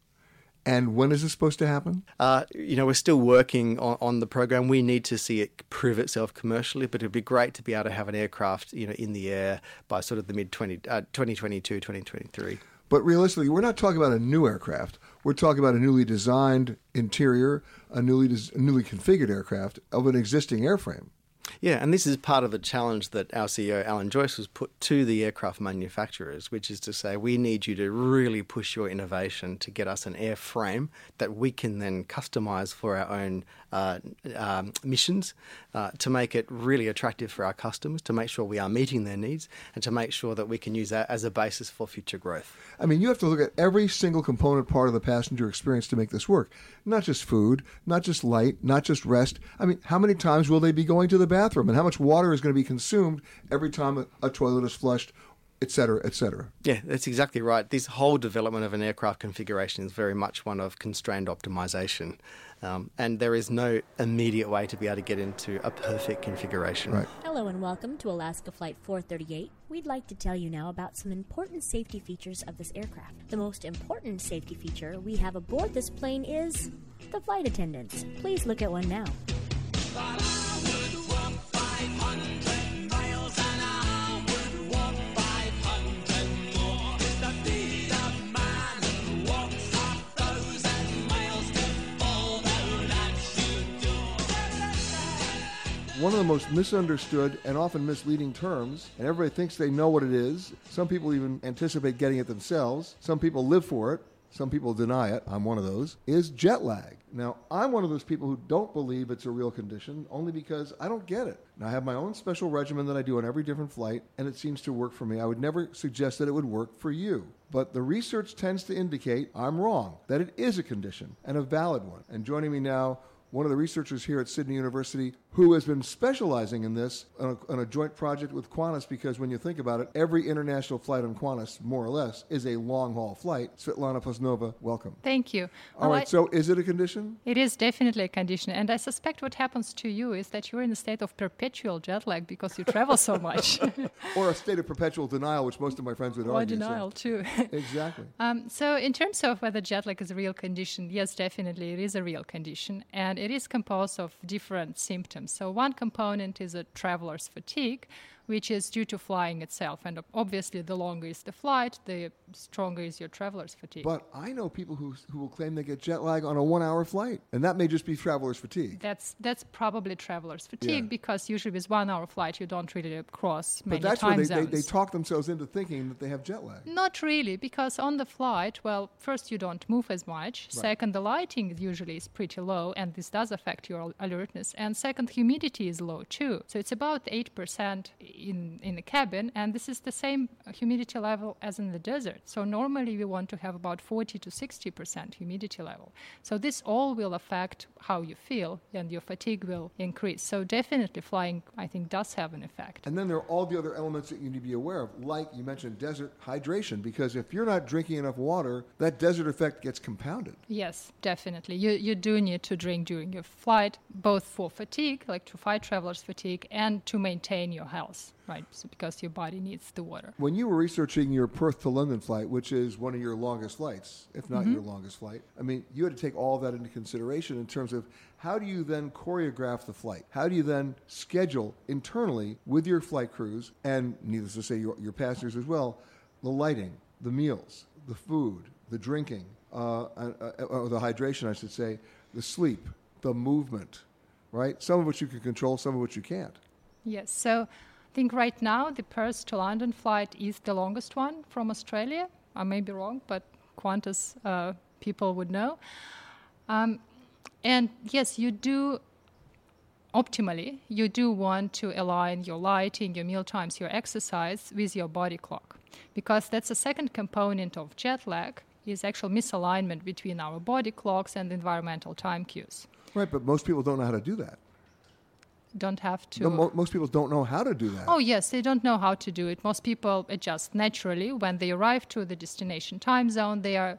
And when is this supposed to happen? Uh, you know, we're still working on, on the program. We need to see it prove itself commercially, but it'd be great to be able to have an aircraft, you know, in the air by sort of the mid 20, uh, 2022, 2023. But realistically, we're not talking about a new aircraft. We're talking about a newly designed interior, a newly des- newly configured aircraft of an existing airframe. Yeah, and this is part of the challenge that our CEO, Alan Joyce, has put to the aircraft manufacturers, which is to say, we need you to really push your innovation to get us an airframe that we can then customize for our own uh, um, missions, uh, to make it really attractive for our customers, to make sure we are meeting their needs, and to make sure that we can use that as a basis for future growth. I mean, you have to look at every single component part of the passenger experience to make this work. Not just food, not just light, not just rest. I mean, how many times will they be going to the bathroom and how much water is going to be consumed every time a, a toilet is flushed, et cetera, et cetera? Yeah, that's exactly right. This whole development of an aircraft configuration is very much one of constrained optimization. Um, and there is no immediate way to be able to get into a perfect configuration. Right. Hello and welcome to Alaska Flight 438. We'd like to tell you now about some important safety features of this aircraft. The most important safety feature we have aboard this plane is the flight attendants. Please look at one now. One of the most misunderstood and often misleading terms, and everybody thinks they know what it is. Some people even anticipate getting it themselves. Some people live for it. Some people deny it. I'm one of those. Is jet lag. Now, I'm one of those people who don't believe it's a real condition only because I don't get it. Now, I have my own special regimen that I do on every different flight, and it seems to work for me. I would never suggest that it would work for you. But the research tends to indicate I'm wrong, that it is a condition and a valid one. And joining me now, one of the researchers here at Sydney University who has been specializing in this on a, on a joint project with Qantas because when you think about it, every international flight on Qantas, more or less, is a long haul flight. Svetlana Postnova, welcome. Thank you. All Well, right, I- so is it a condition? It is definitely a condition, and I suspect what happens to you is that you're in a state of perpetual jet lag because you travel so much. or a state of perpetual denial, which most of my friends would or argue. so- denial too. Exactly. Um, so, in terms of whether jet lag is a real condition, yes, definitely it is a real condition, and it is composed of different symptoms. So, one component is a traveler's fatigue, which is due to flying itself, and obviously, the longer is the flight, the stronger is your traveler's fatigue. But I know people who, who will claim they get jet lag on a one hour flight, and that may just be traveler's fatigue. That's that's probably traveler's fatigue Yeah. because usually with one hour flight you don't really cross many But that's time where they, they, they talk themselves into thinking that they have jet lag. Not really, because on the flight, well, first you don't move as much. Right. Second, the lighting usually is pretty low, and this does affect your alertness. And second, humidity is low too. So it's about eight percent in in the cabin, and this is the same humidity level as in the desert. So normally we want to have about forty to sixty percent humidity level. So this all will affect how you feel, and your fatigue will increase. So definitely, flying, I think, does have an effect. And then there are all the other elements that you need to be aware of, like you mentioned desert hydration, because if you're not drinking enough water, that desert effect gets compounded. Yes, definitely. You you do need to drink during your flight, both for fatigue, like to fight traveler's fatigue, and to maintain your health, right? So because your body needs the water. When you were researching your Perth to London flight, which is one of your longest flights, if not Mhm. your longest flight, I mean, you had to take all that into consideration in terms of how do you then choreograph the flight? How do you then schedule internally with your flight crews and, needless to say, your, your passengers as well, the lighting, the meals, the food, the drinking, uh, uh, uh, or the hydration, I should say, the sleep, the movement, right? Some of which you can control, some of which you can't. Yes. So think right now the Perth to London flight is the longest one from Australia. I may be wrong, but Qantas uh, people would know. Um, and yes, you do optimally, you do want to align your lighting, your meal times, your exercise with your body clock. Because that's the second component of jet lag is actual misalignment between our body clocks and environmental time cues. Right, but most people don't know how to do that. Don't have to No, mo- most people don't know how to do that. Oh, yes, they don't know how to do it. Most people adjust naturally. When they arrive to the destination time zone, they are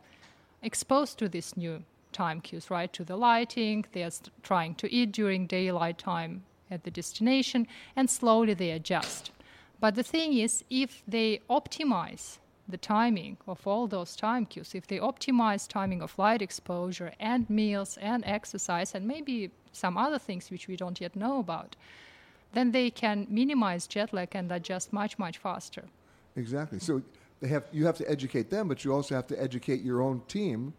exposed to this new time cues, right, to the lighting. They are st- trying to eat during daylight time at the destination, and slowly they adjust. But the thing is, if they optimize the timing of all those time cues, if they optimize timing of light exposure and meals and exercise and maybe some other things which we don't yet know about, then they can minimize jet lag and adjust much, much faster. Exactly. So they have you have to educate them, but you also have to educate your own team,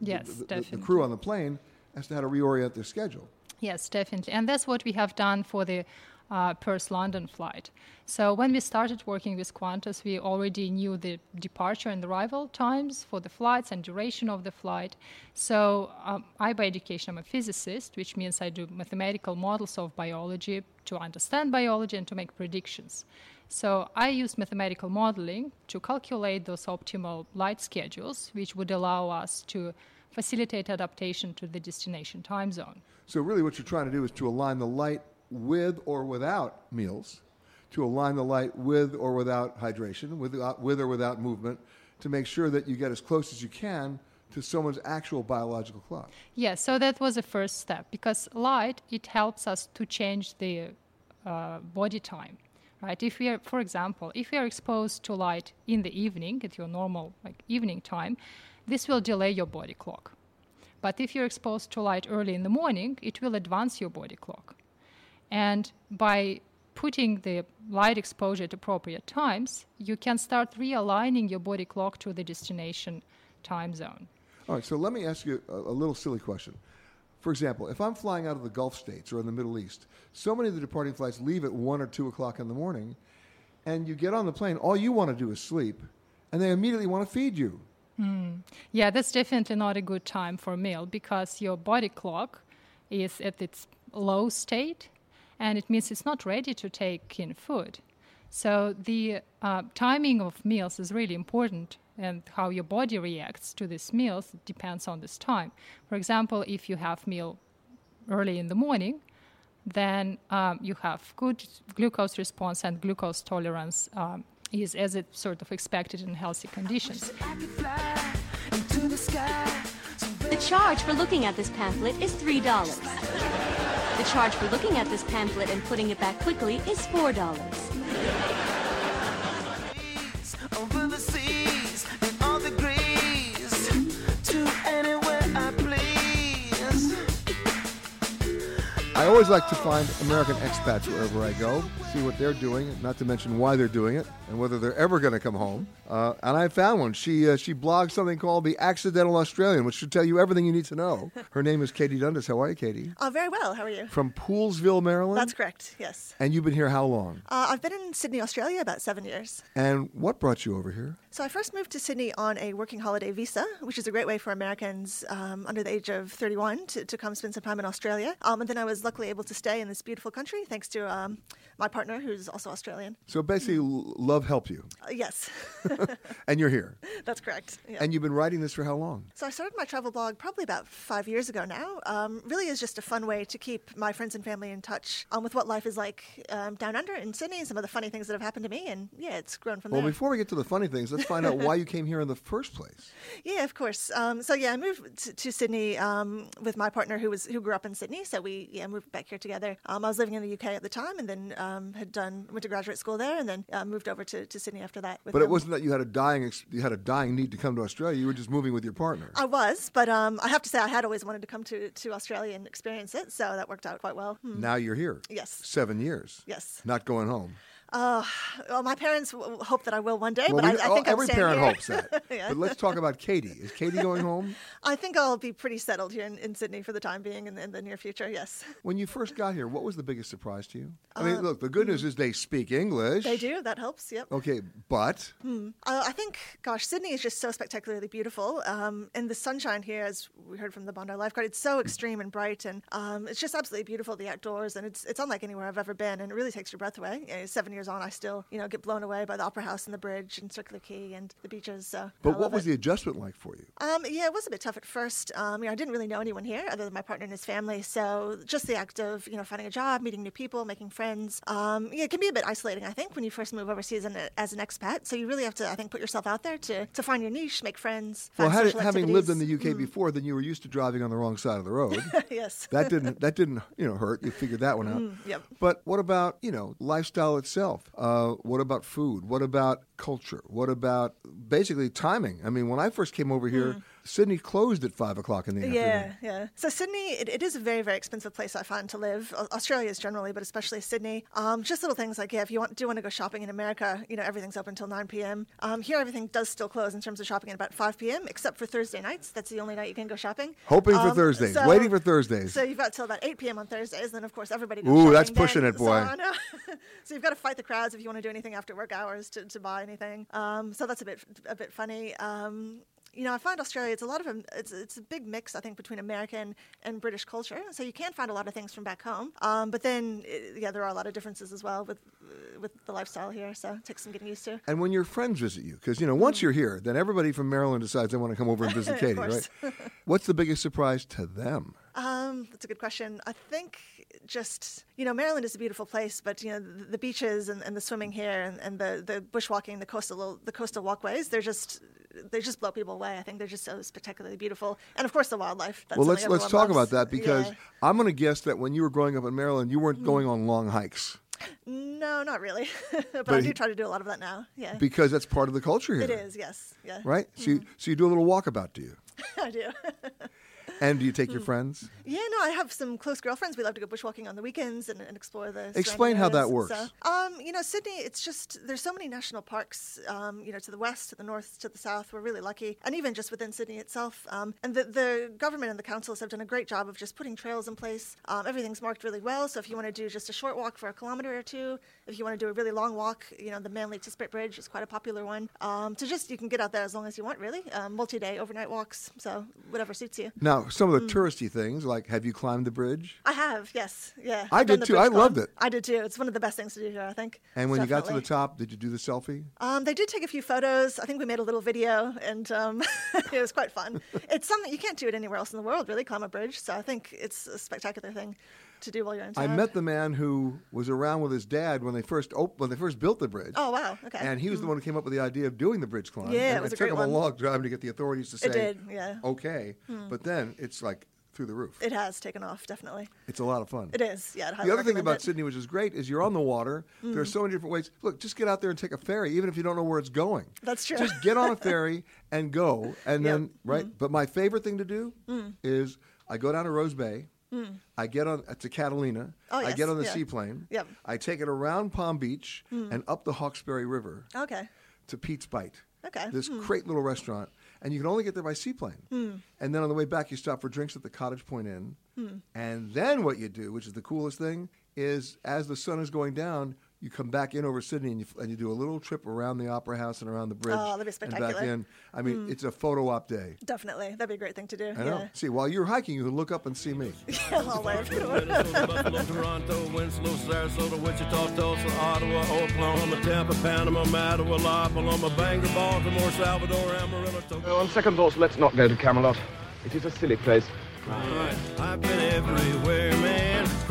Yes, the, the- the crew on the plane, as to how to reorient their schedule. Yes, definitely. And that's what we have done for the uh, Perth London flight. So when we started working with Qantas, we already knew the departure and arrival times for the flights and duration of the flight. So um, I, by education, I'm a physicist, which means I do mathematical models of biology to understand biology and to make predictions. So I used mathematical modeling to calculate those optimal light schedules, which would allow us to facilitate adaptation to the destination time zone. So really, what you're trying to do is to align the light with or without meals, to align the light with or without hydration, without, with or without movement, to make sure that you get as close as you can to someone's actual biological clock. Yes, so that was the first step because light it helps us to change the uh, body time, right? If we are, for example, if we are exposed to light in the evening at your normal like evening time, this will delay your body clock. But if you're exposed to light early in the morning, it will advance your body clock. And by putting the light exposure at appropriate times, you can start realigning your body clock to the destination time zone. All right, so let me ask you a, a little silly question. For example, if I'm flying out of the Gulf states or in the Middle East, so many of the departing flights leave at 1 or 2 o'clock in the morning, and you get on the plane, all you want to do is sleep, and they immediately want to feed you. Mm. Yeah, that's definitely not a good time for a meal because your body clock is at its low state and it means it's not ready to take in food. So the uh, timing of meals is really important and how your body reacts to these meals depends on this time. For example, if you have meal early in the morning, then um, you have good glucose response and glucose tolerance um, is as it sort of expected in healthy conditions. The charge for looking at this pamphlet is $3. The charge for looking at this pamphlet and putting it back quickly is $4. Always like to find American expats wherever I go, see what they're doing, not to mention why they're doing it, and whether they're ever going to come home. Uh, and I found one. She uh, she blogs something called the Accidental Australian, which should tell you everything you need to know. Her name is Katie Dundas. How are you, Katie? Oh, very well. How are you? From Poolesville, Maryland. That's correct. Yes. And you've been here how long? Uh, I've been in Sydney, Australia, about seven years. And what brought you over here? So I first moved to Sydney on a working holiday visa, which is a great way for Americans um, under the age of 31 to, to come spend some time in Australia. Um, and then I was luckily able to stay in this beautiful country thanks to um, my partner, who's also Australian. So basically, love helped you, Uh, yes, and you're here. that's correct. Yeah. And you've been writing this for how long? So I started my travel blog probably about five years ago now. Um, really is just a fun way to keep my friends and family in touch um, with what life is like um, down under in Sydney and some of the funny things that have happened to me. And yeah, it's grown from Well, there. Well, before we get to the funny things, let's find out why you came here in the first place. Yeah, of course. Um, so yeah, I moved to, to Sydney um, with my partner who was who grew up in Sydney. So we yeah moved back here together. Um, I was living in the UK at the time, and then um, had done went to graduate school there, and then uh, moved over to, to Sydney after that. With But it wasn't that you had a dying ex- you had a dying need to come to Australia. You were just moving with your partner. I was, but um, I have to say I had always wanted to come to, to Australia and experience it, so that worked out quite well. Hmm. Now you're here. Yes. Seven years. Yes. Not going home. Uh, well, my parents w- hope that I will one day, Well, but we- I, I oh, think I'm every parent here. hopes that. Yeah. But let's talk about Katie. Is Katie going home? I think I'll be pretty settled here in, in Sydney for the time being in, in the near future. Yes. When you first got here, what was the biggest surprise to you? I mean, Uh, look, the good news is they speak English. They do. That helps. Yep. Okay, but Hmm. Uh, I think, gosh, Sydney is just so spectacularly beautiful. Um, and the sunshine here, as we heard from the Bondi Lifeguard, it's so extreme and bright, and um, it's just absolutely beautiful. The outdoors, and it's it's unlike anywhere I've ever been, and it really takes your breath away. You know, seven years on, I still you know get blown away by the Opera House and the bridge and Circular Quay and the beaches. So but what was it. the adjustment like for you? Um, yeah, it was a bit tough at first. Um, you know, I didn't really know anyone here other than my partner and his family. So just the act of you know finding a job, meeting new people, making friends, um, yeah, it can be a bit isolating. I think when you first move overseas and, as an expat. So you really have to, I think, put yourself out there to, to find your niche, make friends. Well, find had, social having lived in the activities. UK before, then you were used to driving on the wrong side of the road. yes. that didn't that didn't you know hurt. You figured that one out. Mm, yep. But what about you know lifestyle itself? Uh, what about food? What about culture? What about basically timing? I mean, when I first came over here, Sydney closed at five o'clock in the afternoon. Yeah, yeah. So Sydney, it, it is a very, very expensive place I find to live. Au- Australia is generally, but especially Sydney. Um, just little things like yeah, if you want do want to go shopping in America, you know everything's open until 9 p.m. Um, here, everything does still close in terms of shopping at about 5 p.m. except for Thursday nights. That's the only night you can go shopping. Hoping for Um, Thursdays, so- waiting for Thursdays. So you've got till about 8 p.m. on Thursdays, and then of course everybody. Goes Ooh, that's then. pushing it, boy. Know. so you've got to fight the crowds if you want to do anything after work hours to, to buy anything. Um, so that's a bit a bit funny. Um, you know, I find Australia, it's a lot of, a- it's, it's a big mix, I think, between American and British culture. So you can find a lot of things from back home. Um, but then, eh, yeah, there are a lot of differences as well with, uh, with the lifestyle here. So it takes some getting used to. And when your friends visit you, because you know once you're here, then everybody from Maryland decides they want to come over and visit Katie, right? What's the biggest surprise to them? Um, that's a good question. I think just you know Maryland is a beautiful place, but you know the, the beaches and, and the swimming here and, and the the bushwalking, the coastal the coastal walkways, they're just they just blow people away. I think they're just so spectacularly beautiful, and of course the wildlife. That's well, let's let's talk loves. about that because Yeah. I'm going to guess that when you were growing up in Maryland, you Mm. weren't going on long hikes no, not really, but, But I he- do try to do a lot of that now. Yeah, because that's part of the culture here. it is. Yes, yeah, Right? So you, so you do a little walkabout, do you? I do. And do you take your friends? Yeah, no, I have some close girlfriends. We love to go bushwalking on the weekends and, and explore the. Explain how that works. So, um, you know, Sydney, it's just there's so many national parks. Um, you know, to the west, to the north, to the south. We're really lucky, and even just within Sydney itself. Um, and the the government and the councils have done a great job of just putting trails in place. Um, everything's marked really well. So if you want to do just a short walk for a kilometre or two, if you want to do a really long walk, you know, the Manly to Spit Bridge is quite a popular one. Um, to just you can get out there as long as you want, really. Um, multi-day overnight walks. So whatever suits you. Now, some of the Mm. touristy things, like have you climbed the bridge? I have, yes, yeah. I I've did too. I climb. loved it. I did too. It's one of the best things to do here, I think. And when you got to the top, did you do the selfie? Um, they did take a few photos. I think we made a little video, and um, it was quite fun. It's something you can't do it anywhere else in the world, really, climb a bridge. So I think it's a spectacular thing to do while you're in I met the man who was around with his dad when they first op- when they first built the bridge. Oh wow! Okay. And he was the one who came up with the idea of doing the bridge climb. Yeah, and it was a took great him one. a long time to get the authorities to say, It did, yeah. okay. Hmm. But then it's like through the roof. It has taken off, definitely. It's a lot of fun. It is, yeah. The other thing about it. Sydney, which is great, is you're on the water. There are Mm. so many different ways. Look, just get out there and take a ferry, even if you don't know where it's going. That's true. Just get on a ferry and go, and Yep. then right. But my favorite thing to do Mm. is I go down to Rose Bay. Mm. I get on uh, to Catalina. Oh, yes. I get on the yeah. seaplane. Yep. I take it around Palm Beach Mm. and up the Hawkesbury River Okay. to Peats Bite. Okay. This Hmm. great little restaurant, and you can only get there by seaplane. Hmm. And then on the way back, you stop for drinks at the Cottage Point Inn. Hmm. And then what you do, which is the coolest thing, is as the sun is going down, you come back in over Sydney and you, and you do a little trip around the Opera House and around the bridge Oh, that'd be spectacular. and back in. I mean, Hmm. it's a photo op day. Definitely, that'd be a great thing to do. I know. See, while you're hiking, you can look up and see me. I'll wave. Buffalo, Toronto, Winslow, Sarasota, Wichita, Tulsa, Ottawa, Oklahoma, Tampa, Panama, Mattawa, La Paloma, Bangor, Baltimore, Salvador, Amarillo, on second thoughts, let's not go to Camelot. It is a silly place. Right. I've been everywhere, man.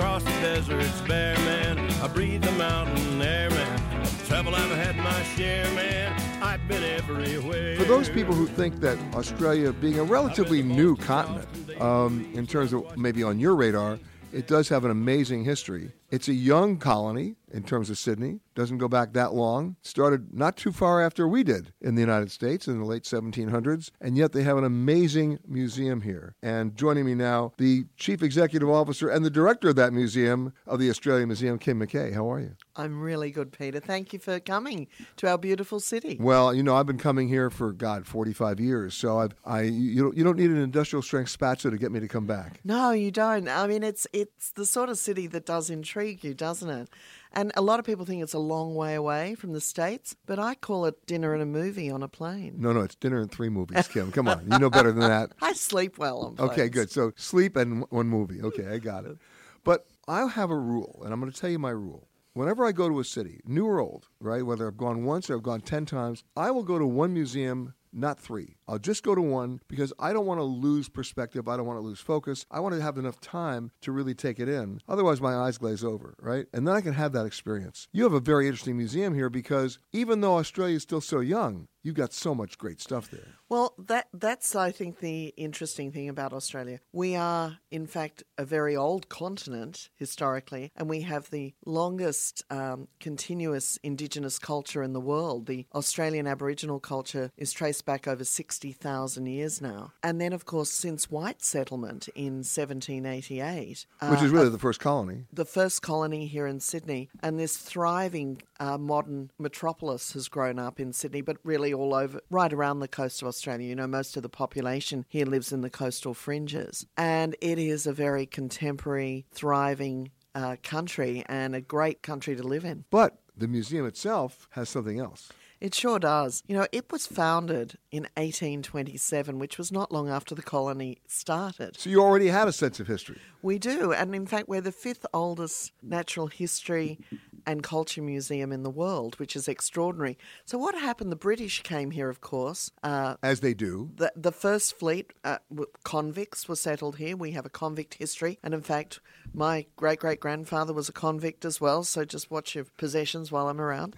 The deserts, bare, man. I breathe the mountain air, man. I've had my share, man. I've been everywhere. For those people who think that Australia, being a relatively new continent, um, in terms of maybe on your radar, it does have an amazing history. It's a young colony in terms of Sydney. Doesn't go back that long. Started not too far after we did in the United States in the late 1700s, and yet they have an amazing museum here. And joining me now, the chief executive officer and the director of that museum of the Australian Museum, Kim McKay. How are you? I'm really good, Peter. Thank you for coming to our beautiful city. Well, you know, I've been coming here for God, 45 years, so I've, I you don't, you don't need an industrial strength spatula to get me to come back. No, you don't. I mean, it's it's the sort of city that does intrigue you, doesn't it? And a lot of people think it's a long way away from the states, but I call it dinner and a movie on a plane. No, no, it's dinner and three movies, Kim. Come on, you know better than that. I sleep well on planes. Okay, good. So sleep and one movie. Okay, I got it. But I have a rule, and I'm going to tell you my rule. Whenever I go to a city, new or old, right, whether I've gone once or I've gone 10 times, I will go to one museum, not three. I'll just go to one because I don't want to lose perspective. I don't want to lose focus. I want to have enough time to really take it in. Otherwise, my eyes glaze over, right? And then I can have that experience. You have a very interesting museum here because even though Australia is still so young, you've got so much great stuff there. Well, that that's I think the interesting thing about Australia. We are in fact a very old continent historically, and we have the longest um, continuous Indigenous culture in the world. The Australian Aboriginal culture is traced back over six 60,000 years now. And then, of course, since white settlement in 1788, which uh, is really uh, the first colony, the first colony here in Sydney, and this thriving uh, modern metropolis has grown up in Sydney, but really all over, right around the coast of Australia. You know, most of the population here lives in the coastal fringes, and it is a very contemporary, thriving. Uh, country and a great country to live in. But the museum itself has something else. It sure does. You know, it was founded in 1827, which was not long after the colony started. So you already had a sense of history. We do. And in fact, we're the fifth oldest natural history and culture museum in the world, which is extraordinary. So, what happened? The British came here, of course. Uh, As they do. the, the first fleet, uh, convicts were settled here. We have a convict history. And in fact, my great great grandfather was a convict as well. So, just watch your possessions while I'm around.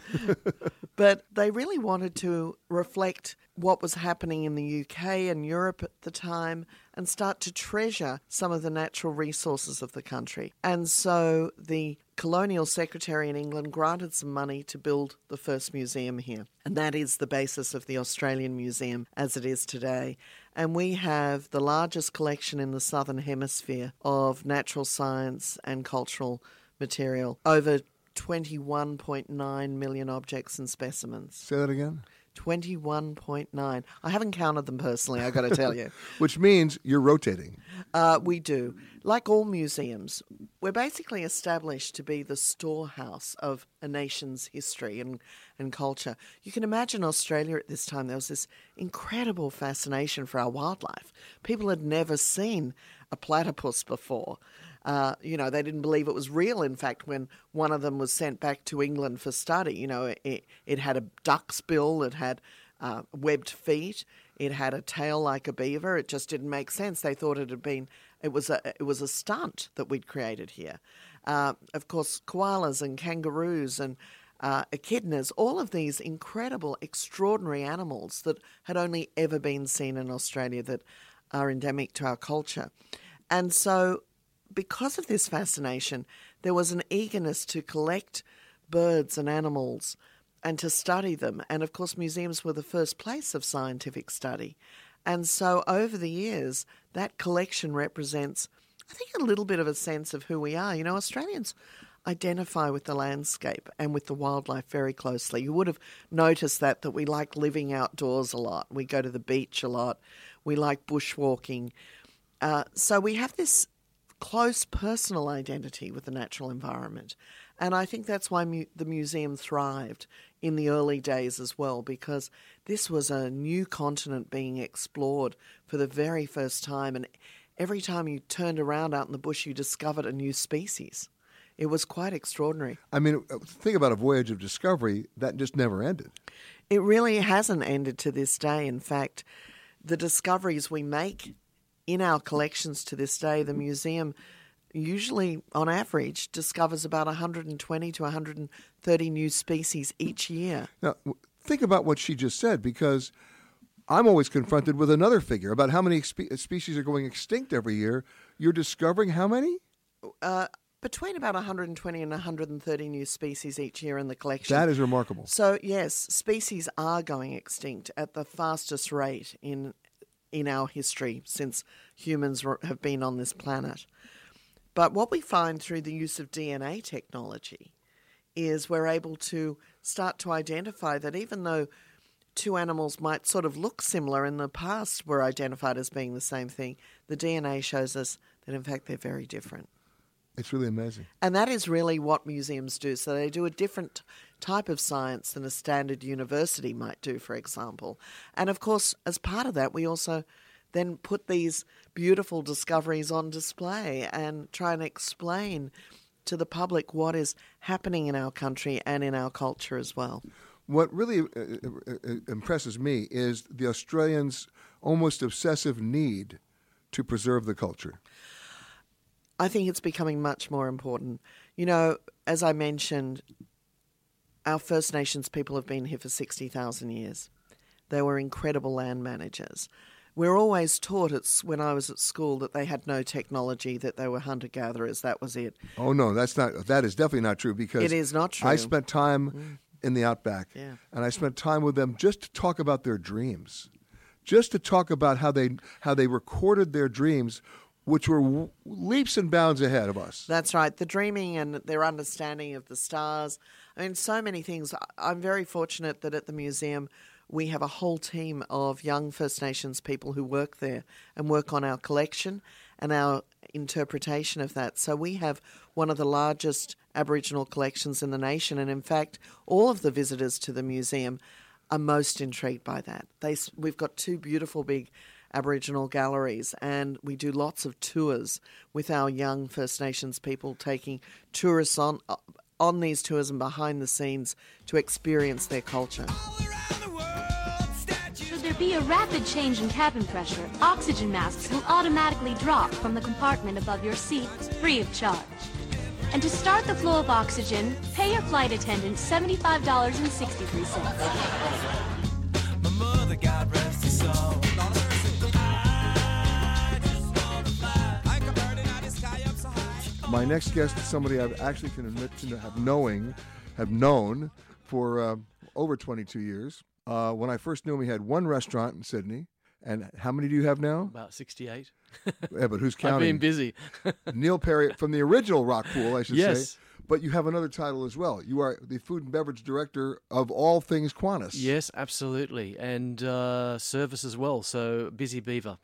but they really wanted to reflect what was happening in the UK and Europe at the time and start to treasure some of the natural resources of the country. And so the colonial secretary in England granted some money to build the first museum here. And that is the basis of the Australian Museum as it is today. And we have the largest collection in the Southern Hemisphere of natural science and cultural material. Over 21.9 million objects and specimens. Say that again. 21.9. I haven't counted them personally, i got to tell you. Which means you're rotating. Uh, we do. Like all museums, we're basically established to be the storehouse of a nation's history and, and culture. You can imagine Australia at this time, there was this incredible fascination for our wildlife. People had never seen a platypus before. Uh, you know, they didn't believe it was real. In fact, when one of them was sent back to England for study, you know, it, it had a duck's bill, it had uh, webbed feet, it had a tail like a beaver. It just didn't make sense. They thought it had been it was a it was a stunt that we'd created here. Uh, of course, koalas and kangaroos and uh, echidnas, all of these incredible, extraordinary animals that had only ever been seen in Australia that are endemic to our culture. And so because of this fascination, there was an eagerness to collect birds and animals and to study them. And of course, museums were the first place of scientific study. And so over the years, that collection represents, I think, a little bit of a sense of who we are. You know, Australians identify with the landscape and with the wildlife very closely. You would have noticed that that we like living outdoors a lot. We go to the beach a lot. We like bushwalking. Uh, so we have this close personal identity with the natural environment. And I think that's why mu- the museum thrived in the early days as well, because this was a new continent being explored for the very first time. And every time you turned around out in the bush, you discovered a new species. It was quite extraordinary. I mean, uh, think about a voyage of discovery that just never ended. It really hasn't ended to this day. In fact, the discoveries we make in our collections to this day, the museum usually, on average, discovers about 120 to 130 new species each year. Now, think about what she just said because I'm always confronted with another figure about how many spe- species are going extinct every year. You're discovering how many? Uh, between about 120 and 130 new species each year in the collection. That is remarkable. So yes, species are going extinct at the fastest rate in in our history since humans have been on this planet. But what we find through the use of DNA technology is we're able to start to identify that even though two animals might sort of look similar in the past were identified as being the same thing, the DNA shows us that in fact they're very different. It's really amazing. And that is really what museums do. So they do a different type of science than a standard university might do, for example. And of course, as part of that, we also then put these beautiful discoveries on display and try and explain to the public what is happening in our country and in our culture as well. What really uh, uh, uh, impresses me is the Australians' almost obsessive need to preserve the culture. I think it's becoming much more important. You know, as I mentioned, our First Nations people have been here for 60,000 years. They were incredible land managers. We're always taught at, s- when I was at school that they had no technology, that they were hunter gatherers, that was it. Oh no, that's not. That is definitely not true because It is not true. I spent time mm. in the outback, Yeah. and I spent time with them just to talk about their dreams, just to talk about how they how they recorded their dreams, which were w- leaps and bounds ahead of us. That's right. The dreaming and their understanding of the stars. I mean, so many things. I'm very fortunate that at the museum we have a whole team of young First Nations people who work there and work on our collection and our interpretation of that. So we have one of the largest Aboriginal collections in the nation. And in fact, all of the visitors to the museum are most intrigued by that. They, we've got two beautiful big Aboriginal galleries, and we do lots of tours with our young First Nations people, taking tourists on uh, on these tours and behind the scenes to experience their culture. Should there be a rapid change in cabin pressure, oxygen masks will automatically drop from the compartment above your seat, free of charge. And to start the flow of oxygen, pay your flight attendant $75.63. My mother, God rest her soul. My next guest is somebody I actually can admit to have knowing, have known for uh, over 22 years. Uh, when I first knew him, he had one restaurant in Sydney. And how many do you have now? About 68. Yeah, but who's counting? I've been busy. Neil Perry from the original Rockpool, I should Yes. say. But you have another title as well. You are the food and beverage director of all things Qantas. Yes, absolutely. And uh, service as well. So busy beaver.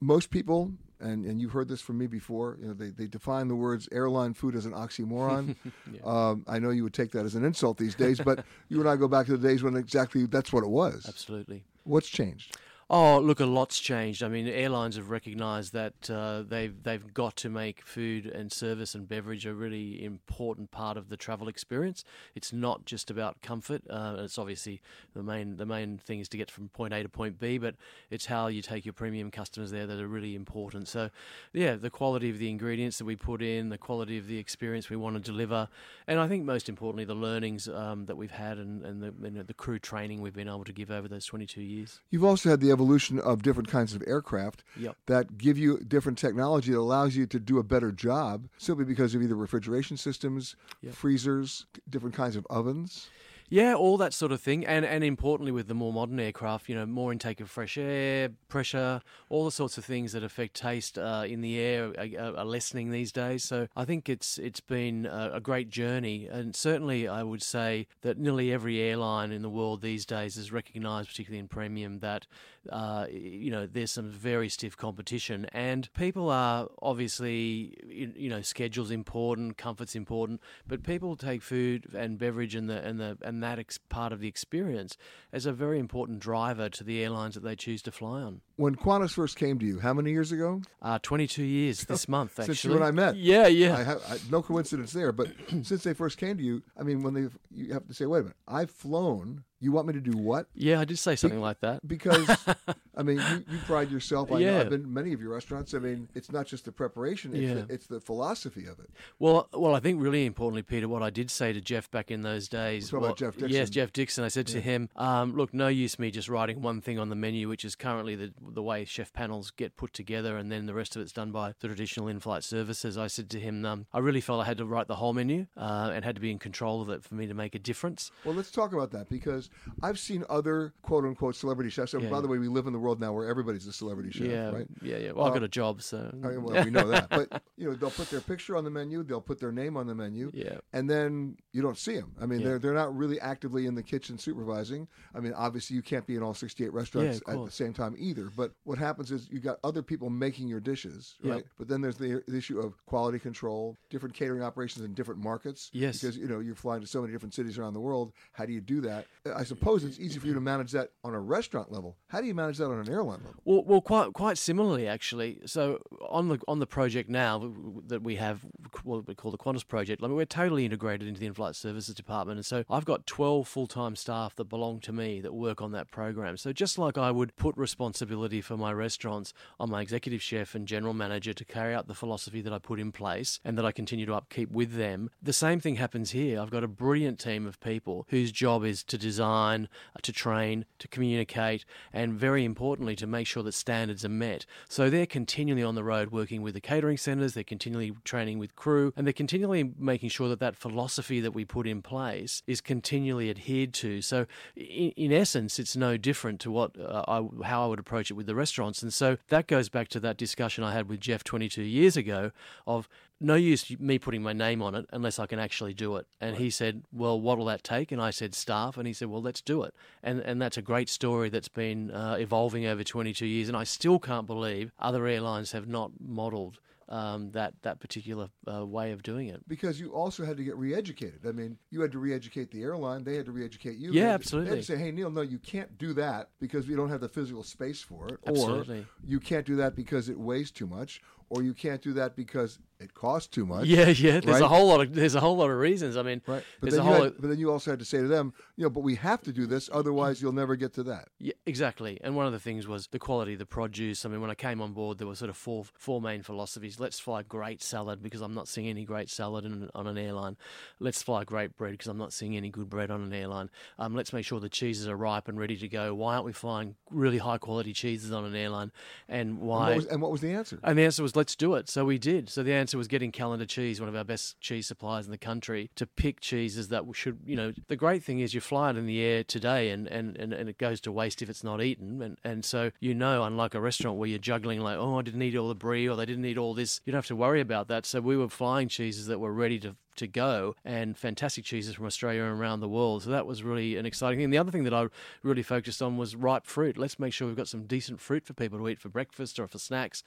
Most people, and, and you've heard this from me before, you know, they, they define the words airline food as an oxymoron. um, I know you would take that as an insult these days, but you and I go back to the days when exactly that's what it was. Absolutely. What's changed? Oh, look, a lot's changed. I mean, airlines have recognised that uh, they've they've got to make food and service and beverage a really important part of the travel experience. It's not just about comfort. Uh, it's obviously the main the main thing is to get from point A to point B, but it's how you take your premium customers there that are really important. So, yeah, the quality of the ingredients that we put in, the quality of the experience we want to deliver, and I think most importantly the learnings um, that we've had and, and the the crew training we've been able to give over those 22 years. You've also had the evolution of different kinds of aircraft Yep. that give you different technology that allows you to do a better job simply because of either refrigeration systems, Yep. freezers, different kinds of ovens. Yeah, all that sort of thing, and and importantly with the more modern aircraft, you know, more intake of fresh air, pressure, all the sorts of things that affect taste uh, in the air are, are lessening these days. So I think it's it's been a, a great journey, and certainly I would say that nearly every airline in the world these days is recognised, particularly in premium, that uh, you know there's some very stiff competition, and people are obviously you you know schedules important, comfort's important, but people take food and beverage and the and the and that ex- part of the experience as a very important driver to the airlines that they choose to fly on. When Qantas first came to you, how many years ago? Uh, 22 years this month, actually. Since when I met. Yeah, yeah. I have I, no coincidence there, but since they first came to you, I mean, when they, you have to say, wait a minute, I've flown. You want me to do what? Yeah, I did say something like that. Because, I mean, you, you pride yourself. I know I've been many of your restaurants. I mean, it's not just the preparation; it's, Yeah. the, it's the philosophy of it. Well, well, I think really importantly, Peter, what I did say to Geoff back in those days. Well, Geoff Yes, Geoff Dixon. I said to him, um, "Look, no use me just writing one thing on the menu, which is currently the the way chef panels get put together, and then the rest of it's done by the traditional in-flight services." I said to him, um, "I really felt I had to write the whole menu uh, and had to be in control of it for me to make a difference." Well, let's talk about that because I've seen other quote unquote celebrity chefs. And Yeah. by the way, we live in the world now where everybody's a celebrity chef, yeah, right? yeah, yeah. Well, I Uh, got a job, so I- well, we know that. But you know, they'll put their picture on the menu, they'll put their name on the menu, Yeah. and then you don't see them. I mean, Yeah. they're they're not really actively in the kitchen supervising. I mean, obviously, you can't be in all 68 restaurants of at the same time either. But what happens is you got other people making your dishes, Yep. right? But then there's the, the issue of quality control, different catering operations in different markets. Yes. because you know you're flying to so many different cities around the world. How do you do that? I suppose it's easy for you to manage that on a restaurant level. How do you manage that on an airline level? Well, well, quite quite similarly actually. So on the on the project now that we have what we call the Qantas project. I mean, we're totally integrated into the in-flight services department, and so I've got 12 full-time staff that belong to me that work on that program. So just like I would put responsibility for my restaurants on my executive chef and general manager to carry out the philosophy that I put in place and that I continue to upkeep with them, the same thing happens here. I've got a brilliant team of people whose job is to design, uh, to train, to communicate, and very importantly, to make sure that standards are met. So they're continually on the road working with the catering centres, they're continually training with crew, and they're continually making sure that that philosophy that we put in place is continually adhered to. So, in, in essence, it's no different to what uh, I, how I would approach it with the restaurants. And so that goes back to that discussion I had with Geoff 22 years ago of no use me putting my name on it unless I can actually do it. And he said, "Well, what'll that take?" And I said, "Staff." And he said, "Well, let's do it." And and that's a great story that's been uh, evolving over 22 years. And I still can't believe other airlines have not modelled. Um, that that particular uh, way of doing it. Because you also had to get re-educated. I mean, you had to re-educate the airline. They had to re-educate you. Yeah, They had to- absolutely. They had to say, "Hey, Neil, no, you can't do that because we don't have the physical space for it, Absolutely. or you can't do that because it weighs too much, or you can't do that because it costs too much." Yeah, yeah. There's right? a whole lot of there's a whole lot of reasons. I mean, Right. But there's a you whole. had, but then you also had to say to them, you know, but we have to do this, otherwise you'll never get to that. Yeah, exactly. And one of the things was the quality of the produce. I mean, when I came on board, there were sort of four four main philosophies. Let's fly great salad because I'm not seeing any great salad in, on an airline. Let's fly great bread because I'm not seeing any good bread on an airline. Um, let's make sure the cheeses are ripe and ready to go. Why aren't we flying really high quality cheeses on an airline? And And why? what was, and what was the answer? And the answer was, let's do it. So we did. So the answer was getting Calendar Cheese, one of our best cheese suppliers in the country, to pick cheeses that should, you know, the great thing is you fly it in the air today and, and, and, and it goes to waste if it's not eaten. And, and so, you know, unlike a restaurant where you're juggling like, oh, I didn't eat all the brie or they didn't eat all this, you don't have to worry about that. So we were flying cheeses that were ready to to go and fantastic cheeses from Australia and around the world. So that was really an exciting thing. The other thing that I really focused on was ripe fruit. Let's make sure we've got some decent fruit for people to eat for breakfast or for snacks.